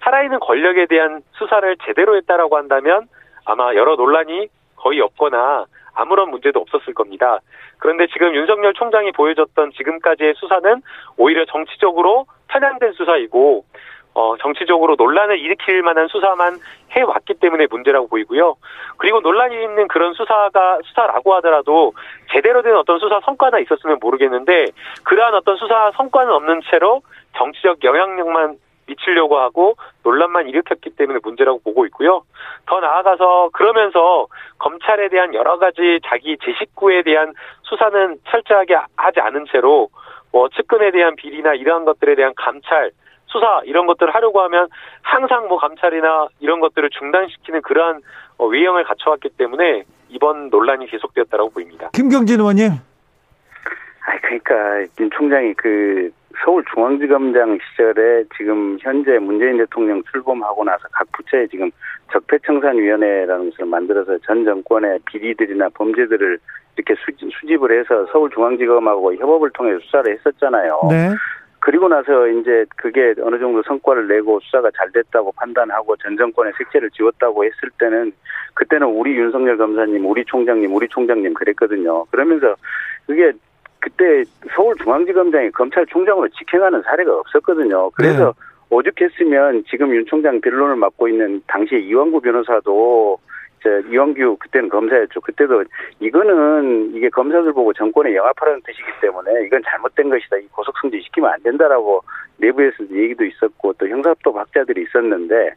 살아있는 권력에 대한 수사를 제대로 했다라고 한다면 아마 여러 논란이 거의 없거나 아무런 문제도 없었을 겁니다. 그런데 지금 윤석열 총장이 보여줬던 지금까지의 수사는 오히려 정치적으로 편향된 수사이고 어, 정치적으로 논란을 일으킬 만한 수사만 해왔기 때문에 문제라고 보이고요. 그리고 논란이 있는 그런 수사가 수사라고 하더라도 제대로 된 어떤 수사 성과가 있었으면 모르겠는데 그러한 어떤 수사 성과는 없는 채로 정치적 영향력만 미치려고 하고 논란만 일으켰기 때문에 문제라고 보고 있고요. 더 나아가서 그러면서 검찰에 대한 여러 가지 자기 제 식구에 대한 수사는 철저하게 하지 않은 채로 뭐 측근에 대한 비리나 이러한 것들에 대한 감찰 수사 이런 것들을 하려고 하면 항상 뭐 감찰이나 이런 것들을 중단시키는 그러한 어, 외형을 갖춰왔기 때문에 이번 논란이 계속되었다고 보입니다. 김경진 의원님. 아 그러니까 윤 총장이 그 서울중앙지검장 시절에 지금 현재 문재인 대통령 출범하고 나서 각 부처에 지금 적폐청산위원회라는 것을 만들어서 전 정권의 비리들이나 범죄들을 이렇게 수집 을 해서 서울중앙지검하고 협업을 통해 수사를 했었잖아요. 네. 그리고 나서 이제 그게 어느 정도 성과를 내고 수사가 잘 됐다고 판단하고 전 정권의 색채를 지웠다고 했을 때는 그때는 우리 윤석열 검사님, 우리 총장님, 우리 총장님 그랬거든요. 그러면서 그게 그때 서울중앙지검장이 검찰총장으로 직행하는 사례가 없었거든요. 그래서 네. 오죽했으면 지금 윤 총장 변론을 맡고 있는 당시 이완구 변호사도 저 이완규 그때는 검사였죠. 그때도 이거는 이게 검사들 보고 정권에 영합하라는 뜻이기 때문에 이건 잘못된 것이다. 이 고속성지 시키면 안 된다라고 내부에서 얘기도 있었고 또 형사법 학자들이 있었는데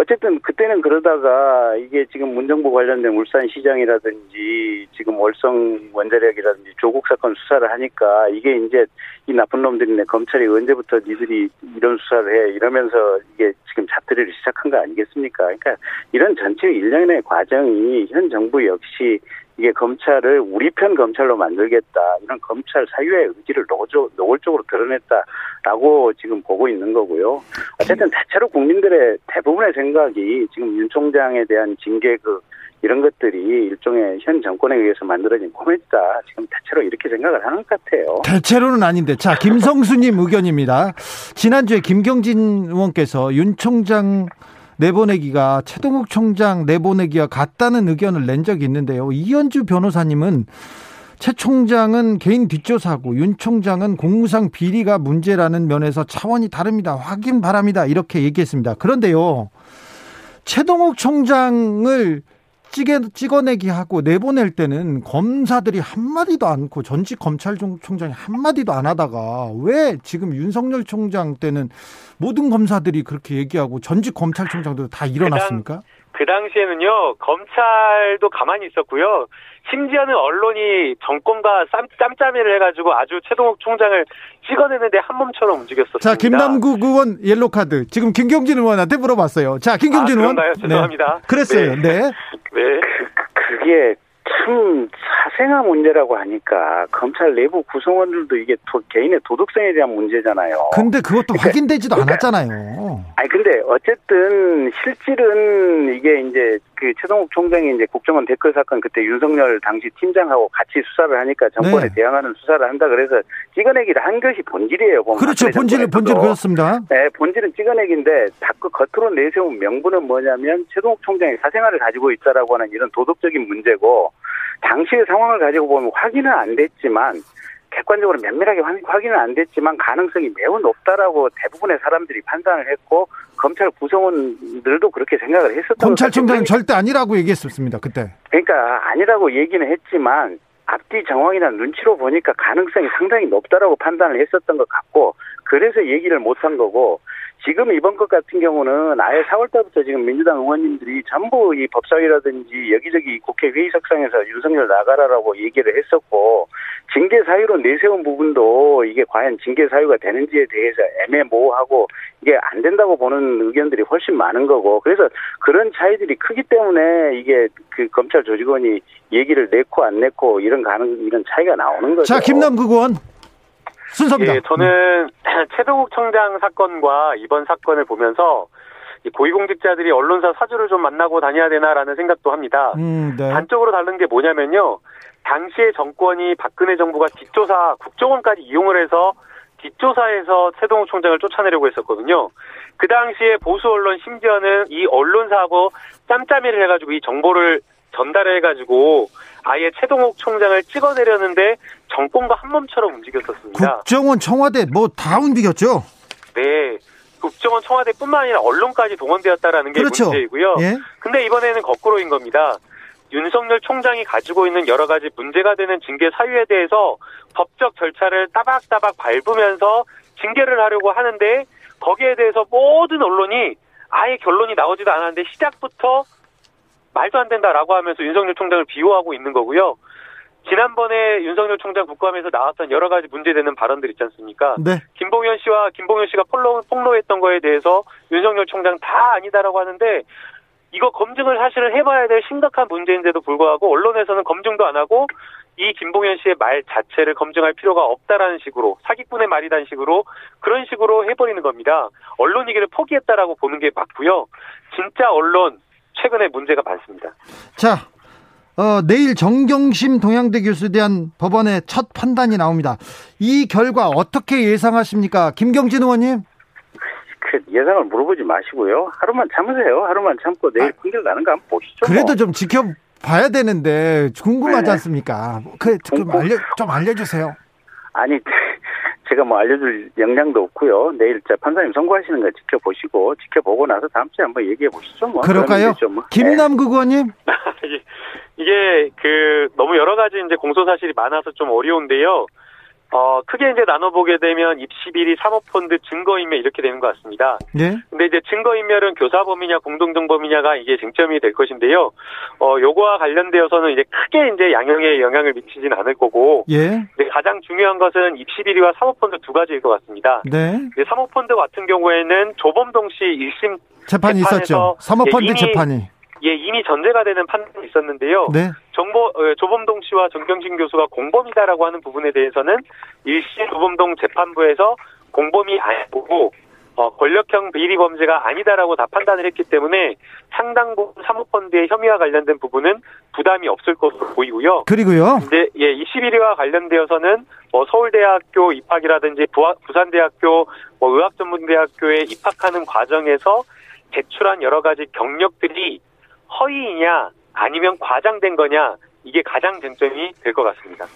어쨌든 그때는 그러다가 이게 지금 문정부 관련된 울산 시장이라든지 지금 월성 원자력이라든지 조국 사건 수사를 하니까 이게 이제 이 나쁜 놈들이네 검찰이 언제부터 니들이 이런 수사를 해 이러면서 이게 지금 잡들이를 시작한 거 아니겠습니까? 그러니까 이런 전체 일련의 과정이 현 정부 역시 이게 검찰을 우리 편 검찰로 만들겠다 이런 검찰 사유의 의지를 노골적으로 드러냈다라고 지금 보고 있는 거고요. 어쨌든 대체로 국민들의 대부분의 생각이 지금 윤 총장에 대한 징계 그 이런 것들이 일종의 현 정권에 의해서 만들어진 코미디다. 지금 대체로 이렇게 생각을 하는 것 같아요. 대체로는 아닌데. 자, 김성수님 의견입니다. 지난주에 김경진 의원께서 윤 총장 내보내기가 최동욱 총장 내보내기와 같다는 의견을 낸 적이 있는데요. 이현주 변호사님은 최 총장은 개인 뒷조사고 윤 총장은 공무상 비리가 문제라는 면에서 차원이 다릅니다. 확인 바랍니다. 이렇게 얘기했습니다. 그런데요. 최동욱 총장을 찍어, 찍어내기 하고 내보낼 때는 검사들이 한마디도 않고 전직 검찰총장이 한마디도 안 하다가 왜 지금 윤석열 총장 때는 모든 검사들이 그렇게 얘기하고 전직 검찰총장도 다 일어났습니까? 그, 당, 그 시에는요 검찰도 가만히 있었고요. 심지어는 언론이 정권과 쌈, 짬짬이를 해가지고 아주 최동욱 총장을 찍어내는데 한 몸처럼 움직였었습니다. 자, 김남국 의원 옐로 카드. 지금 김경진 의원한테 물어봤어요. 자, 김경진 아, 의원. 죄송합니다. 네. 그랬어요. 네. 네. 네. 그, 그게 참 사생아 문제라고 하니까 검찰 내부 구성원들도 이게 도, 개인의 도덕성에 대한 문제잖아요. 근데 그것도 그러니까, 확인되지도 그러니까, 않았잖아요. 아니 근데 어쨌든 실질은 이게 이제 그 최동욱 총장이 이제 국정원 댓글 사건 그때 윤석열 당시 팀장하고 같이 수사를 하니까 정권에 네. 대항하는 수사를 한다 그래서 찍어내기를 한 것이 본질이에요. 그렇죠. 본질 본질 그렇습니다. 네, 본질은 찍어내기인데 자꾸 겉으로 내세운 명분은 뭐냐면 최동욱 총장이 사생활을 가지고 있다라고 하는 이런 도덕적인 문제고 당시의 상황을 가지고 보면 확인은 안 됐지만 객관적으로 면밀하게 확인은 안 됐지만 가능성이 매우 높다라고 대부분의 사람들이 판단을 했고 검찰 구성원들도 그렇게 생각을 했었던 검찰총장은 절대 아니라고 얘기했었습니다 그때. 그러니까 아니라고 얘기는 했지만 앞뒤 정황이나 눈치로 보니까 가능성이 상당히 높다라고 판단을 했었던 것 같고 그래서 얘기를 못 한 거고 지금 이번 것 같은 경우는 아예 4월 달부터 지금 민주당 의원님들이 전부 이 법사위라든지 여기저기 국회 회의석상에서 윤석열 나가라라고 얘기를 했었고 징계 사유로 내세운 부분도 이게 과연 징계 사유가 되는지에 대해서 애매모호하고 이게 안 된다고 보는 의견들이 훨씬 많은 거고 그래서 그런 차이들이 크기 때문에 이게 그 검찰 조직원이 얘기를 내고 안 내고 이런 가능 이런 차이가 나오는 거죠. 자 김남국 의원 순서입니다. 예, 저는 [clears throat] 최동욱 청장 사건과 이번 사건을 보면서 고위공직자들이 언론사 사주를 좀 만나고 다녀야 되나라는 생각도 합니다. 음, 네. 단적으로 다른 게 뭐냐면요. 당시의 정권이 박근혜 정부가 뒷조사 국정원까지 이용을 해서 뒷조사에서 최동욱 총장을 쫓아내려고 했었거든요. 그 당시에 보수 언론 심지어는 이 언론사하고 짬짬이를 해가지고 이 정보를 전달해 가지고 아예 최동욱 총장을 찍어내려는데 정권과 한 몸처럼 움직였었습니다. 국정원, 청와대 뭐 다 움직였죠? 네. 국정원 청와대뿐만 아니라 언론까지 동원되었다라는 게 그렇죠. 문제이고요. 예? 근데 이번에는 거꾸로인 겁니다. 윤석열 총장이 가지고 있는 여러 가지 문제가 되는 징계 사유에 대해서 법적 절차를 따박따박 밟으면서 징계를 하려고 하는데 거기에 대해서 모든 언론이 아예 결론이 나오지도 않았는데 시작부터 말도 안 된다라고 하면서 윤석열 총장을 비호하고 있는 거고요. 지난번에 윤석열 총장 국감에서 나왔던 여러 가지 문제되는 발언들 있지 않습니까? 네. 김봉현 씨와 김봉현 씨가 폭로, 폭로했던 거에 대해서 윤석열 총장 다 아니다라고 하는데 이거 검증을 사실은 해봐야 될 심각한 문제인데도 불구하고 언론에서는 검증도 안 하고 이 김봉현 씨의 말 자체를 검증할 필요가 없다라는 식으로 사기꾼의 말이라는 식으로 그런 식으로 해버리는 겁니다. 언론이기를 포기했다라고 보는 게 맞고요. 진짜 언론 최근에 문제가 많습니다. 자, 어, 내일 정경심 동양대 교수에 대한 법원의 첫 판단이 나옵니다. 이 결과 어떻게 예상하십니까? 김경진 의원님? 그 예상을 물어보지 마시고요. 하루만 참으세요. 하루만 참고 내일 아, 판결 나는 거 한번 보시죠. 그래도 뭐. 좀 지켜 봐야 되는데 궁금하지 네. 않습니까? 그, 좀 알려 좀 알려주세요. 아니 제가 뭐 알려줄 역량도 없고요. 내일 판사님 선고하시는 거 지켜보시고 지켜보고 나서 다음 주에 한번 얘기해 보시죠. 뭐. 그럴까요? 뭐. 김남국 의원님. [laughs] 이게 그 너무 여러 가지 이제 공소 사실이 많아서 좀 어려운데요. 어, 크게 이제 나눠보게 되면 입시비리 사모펀드 증거인멸 이렇게 되는 것 같습니다. 네. 근데 이제 증거인멸은 교사범위냐 공동정범이냐가 이게 쟁점이 될 것인데요. 어, 요거와 관련되어서는 이제 크게 이제 양형에 영향을 미치진 않을 거고. 예. 가장 중요한 것은 입시비리와 사모펀드 두 가지일 것 같습니다. 네. 사모펀드 같은 경우에는 조범동 씨 1심 재판이 있었죠. 사모펀드 예, 재판이. 예, 이미 전제가 되는 판단이 있었는데요. 네. 정보 어, 조범동 씨와 정경진 교수가 공범이다라고 하는 부분에 대해서는 1심 조범동 재판부에서 공범이 아니고 어, 권력형 비리 범죄가 아니다라고 다 판단을 했기 때문에 상당 부분 사모펀드의 혐의와 관련된 부분은 부담이 없을 것으로 보이고요. 그리고요. 이제 예, 21위와 관련되어서는 뭐 서울대학교 입학이라든지 부산대학교 뭐 의학전문대학교에 입학하는 과정에서 제출한 여러 가지 경력들이 허위이냐 아니면 과장된 거냐 이게 가장 쟁점이 될 것 같습니다.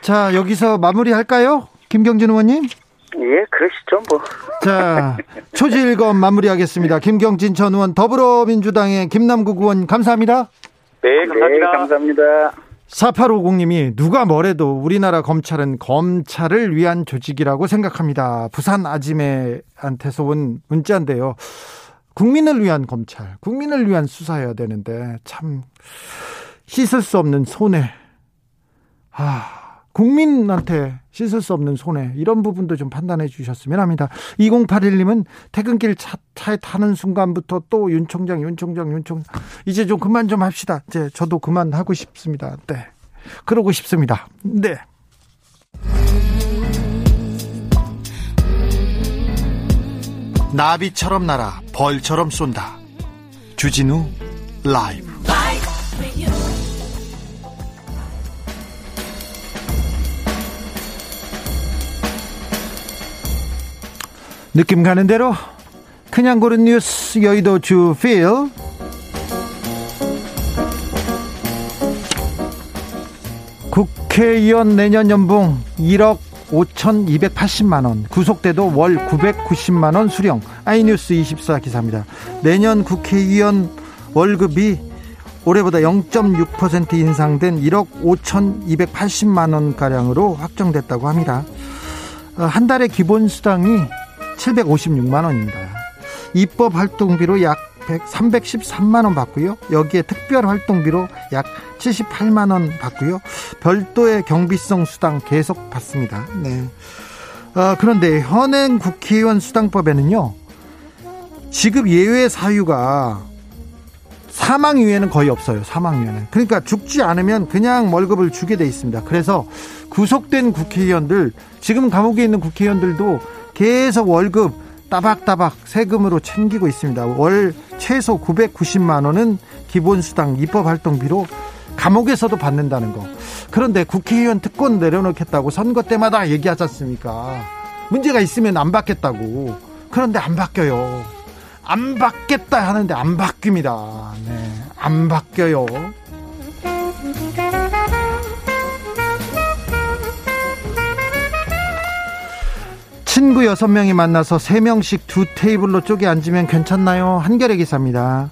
자 여기서 마무리할까요, 김경진 의원님? 예, 그러시죠, 뭐. 자, 초지일검 마무리하겠습니다. 김경진 전 의원, 더불어민주당의 김남국 의원, 감사합니다. 네, 감사합니다. 네, 감사합니다. 4850님이 누가 뭐래도 우리나라 검찰은 검찰을 위한 조직이라고 생각합니다. 부산 아지매한테서 온 문자인데요. 국민을 위한 검찰, 국민을 위한 수사해야 되는데 참 씻을 수 없는 손해. 아, 국민한테 씻을 수 없는 손해. 이런 부분도 좀 판단해 주셨으면 합니다. 2081님은 퇴근길 차, 차에 타는 순간부터 또 윤 총장, 윤 총장, 윤 총장. 이제 좀 그만 좀 합시다. 이제 저도 그만하고 싶습니다. 네. 그러고 싶습니다. 네. 나비처럼 날아 벌처럼 쏜다. 주진우 라이브. 느낌 가는 대로 그냥 고른 뉴스 여의도 주필 국회의원 내년 연봉 1억 5,280만 원, 구속돼도 월 990만 원 수령. 아이뉴스 24 기사입니다. 내년 국회의원 월급이 올해보다 0.6% 인상된 1억 5,280만 원 가량으로 확정됐다고 합니다. 어, 한 달에 기본 수당이 756만 원입니다. 입법 활동비로 약 313만 원 받고요. 여기에 특별 활동비로 약 78만 원 받고요. 별도의 경비성 수당 계속 받습니다. 네. 어, 그런데 현행 국회의원 수당법에는요. 지급 예외 사유가 사망 이외에는 거의 없어요. 사망 이외에는. 그러니까 죽지 않으면 그냥 월급을 주게 돼 있습니다. 그래서 구속된 국회의원들 지금 감옥에 있는 국회의원들도 계속 월급 따박따박 세금으로 챙기고 있습니다. 월 최소 990만 원은 기본수당 입법활동비로 감옥에서도 받는다는 거. 그런데 국회의원 특권 내려놓겠다고 선거 때마다 얘기하지 않습니까? 문제가 있으면 안 받겠다고. 그런데 안 바뀌어요. 안 받겠다 하는데 안 바뀝니다. 네. 안 바뀌어요. 친구 6명이 만나서 3명씩 두 테이블로 쪼개 앉으면 괜찮나요? 한겨레 기사입니다.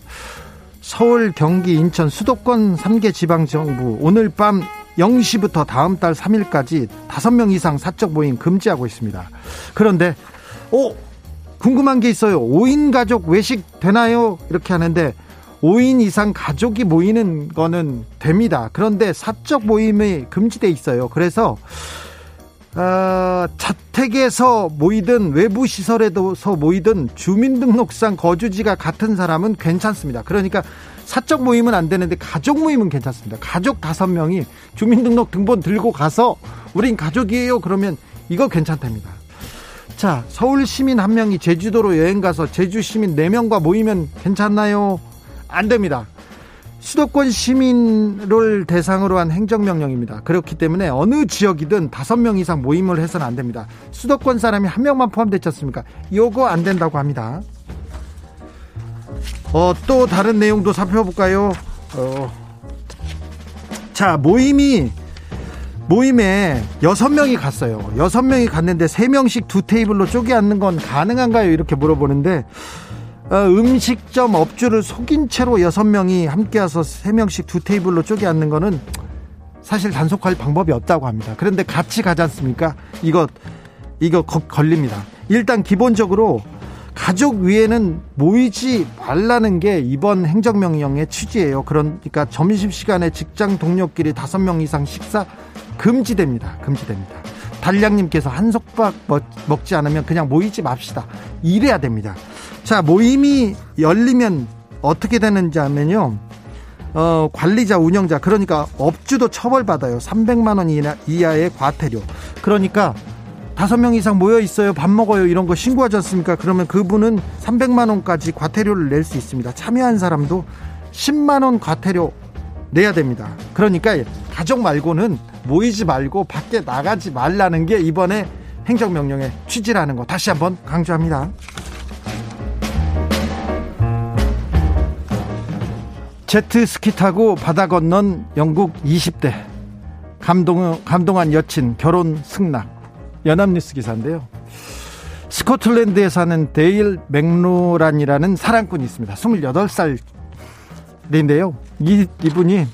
서울, 경기, 인천, 수도권 3개 지방정부 오늘 밤 0시부터 다음 달 3일까지 5명 이상 사적 모임 금지하고 있습니다. 그런데 오 궁금한 게 있어요. 5인 가족 외식 되나요? 이렇게 하는데 5인 이상 가족이 모이는 거는 됩니다. 그런데 사적 모임이 금지돼 있어요. 그래서 어, 자택에서 모이든 외부 시설에서 모이든 주민등록상 거주지가 같은 사람은 괜찮습니다. 그러니까 사적 모임은 안 되는데 가족 모임은 괜찮습니다. 가족 다섯 명이 주민등록 등본 들고 가서 우린 가족이에요. 그러면 이거 괜찮답니다. 자, 서울 시민 한 명이 제주도로 여행 가서 제주 시민 네 명과 모이면 괜찮나요? 안 됩니다. 수도권 시민을 대상으로 한 행정명령입니다. 그렇기 때문에 어느 지역이든 다섯 명 이상 모임을 해서는 안 됩니다. 수도권 사람이 한 명만 포함됐지 않습니까? 요거 안 된다고 합니다. 어, 또 다른 내용도 살펴볼까요? 어, 자, 모임이 모임에 여섯 명이 갔어요. 여섯 명이 갔는데 세 명씩 두 테이블로 쪼개 앉는 건 가능한가요? 이렇게 물어보는데 어, 음식점 업주를 속인 채로 여섯 명이 함께 와서 세 명씩 두 테이블로 쪼개 앉는 거는 사실 단속할 방법이 없다고 합니다. 그런데 같이 가지 않습니까? 이거 이거 거, 걸립니다. 일단 기본적으로 가족 위에는 모이지 말라는 게 이번 행정명령의 취지예요. 그러니까 점심시간에 직장 동료끼리 다섯 명 이상 식사 금지됩니다. 금지됩니다. 달량님께서 한솥밥 먹지 않으면 그냥 모이지 맙시다. 이래야 됩니다. 자, 모임이 열리면 어떻게 되는지 하면요. 어, 관리자, 운영자, 그러니까 업주도 처벌받아요. 300만 원 이하의 과태료. 그러니까 다섯 명 이상 모여 있어요. 밥 먹어요. 이런 거 신고하지 않습니까? 그러면 그분은 300만 원까지 과태료를 낼 수 있습니다. 참여한 사람도 10만 원 과태료 내야 됩니다. 그러니까 가족 말고는 모이지 말고 밖에 나가지 말라는 게 이번에 행정명령의 취지라는 거. 다시 한번 강조합니다. 제트스키 타고 바다 건넌 영국 20대. 감동, 감동한 여친 결혼 승낙. 연합뉴스 기사인데요. 스코틀랜드에 사는 데일 맥로란이라는 사랑꾼이 있습니다. 28살인데요. 이, 이분이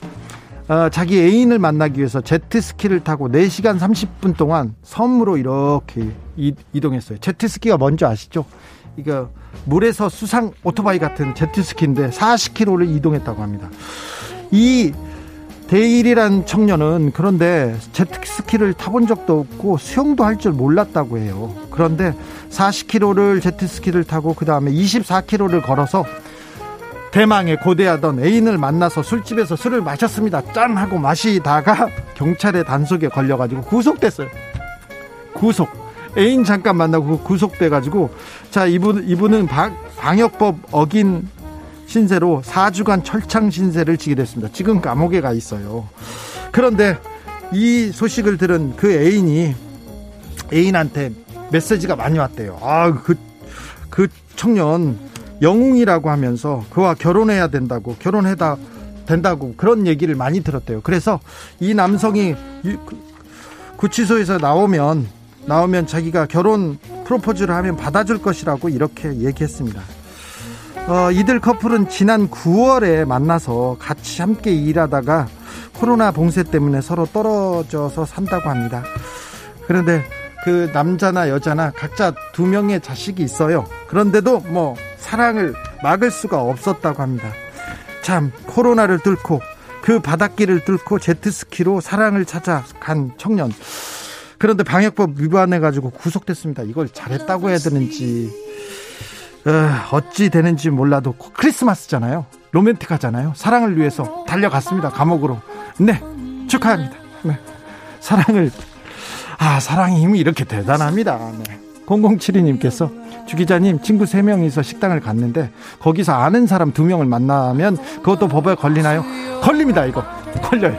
어, 자기 애인을 만나기 위해서 제트스키를 타고 4시간 30분 동안 섬으로 이렇게 이, 이동했어요 제트스키가 뭔지 아시죠? 이거 물에서 수상 오토바이 같은 제트스키인데 40km를 이동했다고 합니다. 이 데일이란 청년은 그런데 제트스키를 타본 적도 없고 수영도 할 줄 몰랐다고 해요. 그런데 40km를 제트스키를 타고 그 다음에 24km를 걸어서 대망의 고대하던 애인을 만나서 술집에서 술을 마셨습니다. 짠 하고 마시다가 경찰의 단속에 걸려가지고 구속됐어요. 구속. 애인 잠깐 만나고 구속돼 가지고 자 이분 이분은 방, 방역법 어긴 신세로 4주간 철창 신세를 지게 됐습니다. 지금 감옥에 가 있어요. 그런데 이 소식을 들은 그 애인이 애인한테 메시지가 많이 왔대요. 아, 그, 그 청년 영웅이라고 하면서 그와 결혼해야 된다고, 결혼해다 된다고 그런 얘기를 많이 들었대요. 그래서 이 남성이 구치소에서 나오면 나오면 자기가 결혼 프로포즈를 하면 받아줄 것이라고 이렇게 얘기했습니다. 어, 이들 커플은 지난 9월에 만나서 같이 함께 일하다가 코로나 봉쇄 때문에 서로 떨어져서 산다고 합니다. 그런데 그 남자나 여자나 각자 두 명의 자식이 있어요. 그런데도 뭐 사랑을 막을 수가 없었다고 합니다. 참 코로나를 뚫고 그 바닷길을 뚫고 제트스키로 사랑을 찾아간 청년. 그런데 방역법 위반해 가지고 구속됐습니다. 이걸 잘했다고 해야 되는지 어, 찌 되는지 몰라도 크리스마스잖아요. 로맨틱하잖아요. 사랑을 위해서 달려갔습니다. 감옥으로. 네, 축하합니다. 네, 사랑을 아 사랑의 힘이 이렇게 대단합니다. 네. 0072님께서 주 기자님 친구 3명이서 식당을 갔는데 거기서 아는 사람 2명을 만나면 그것도 법에 걸리나요? 걸립니다 이거 걸려요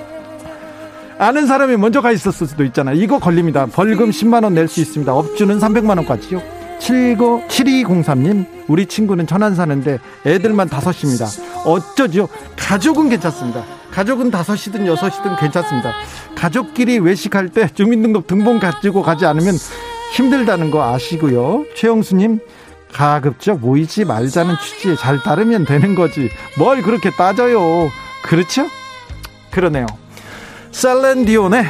아는 사람이 먼저 가 있었을 수도 있잖아. 이거 걸립니다. 벌금 10만 원 낼 수 있습니다. 업주는 300만 원까지요. 79, 7203님, 우리 친구는 천안 사는데 애들만 다섯입니다. 어쩌죠? 가족은 괜찮습니다. 가족은 다섯이든 여섯이든 괜찮습니다. 가족끼리 외식할 때 주민등록 등본 가지고 가지 않으면 힘들다는 거 아시고요. 최영수님, 가급적 모이지 말자는 취지에 잘 따르면 되는 거지. 뭘 그렇게 따져요. 그렇죠? 그러네요. 셀린 디온의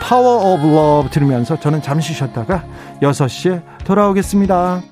Power of Love 들으면서 저는 잠시 쉬었다가 6시에 돌아오겠습니다.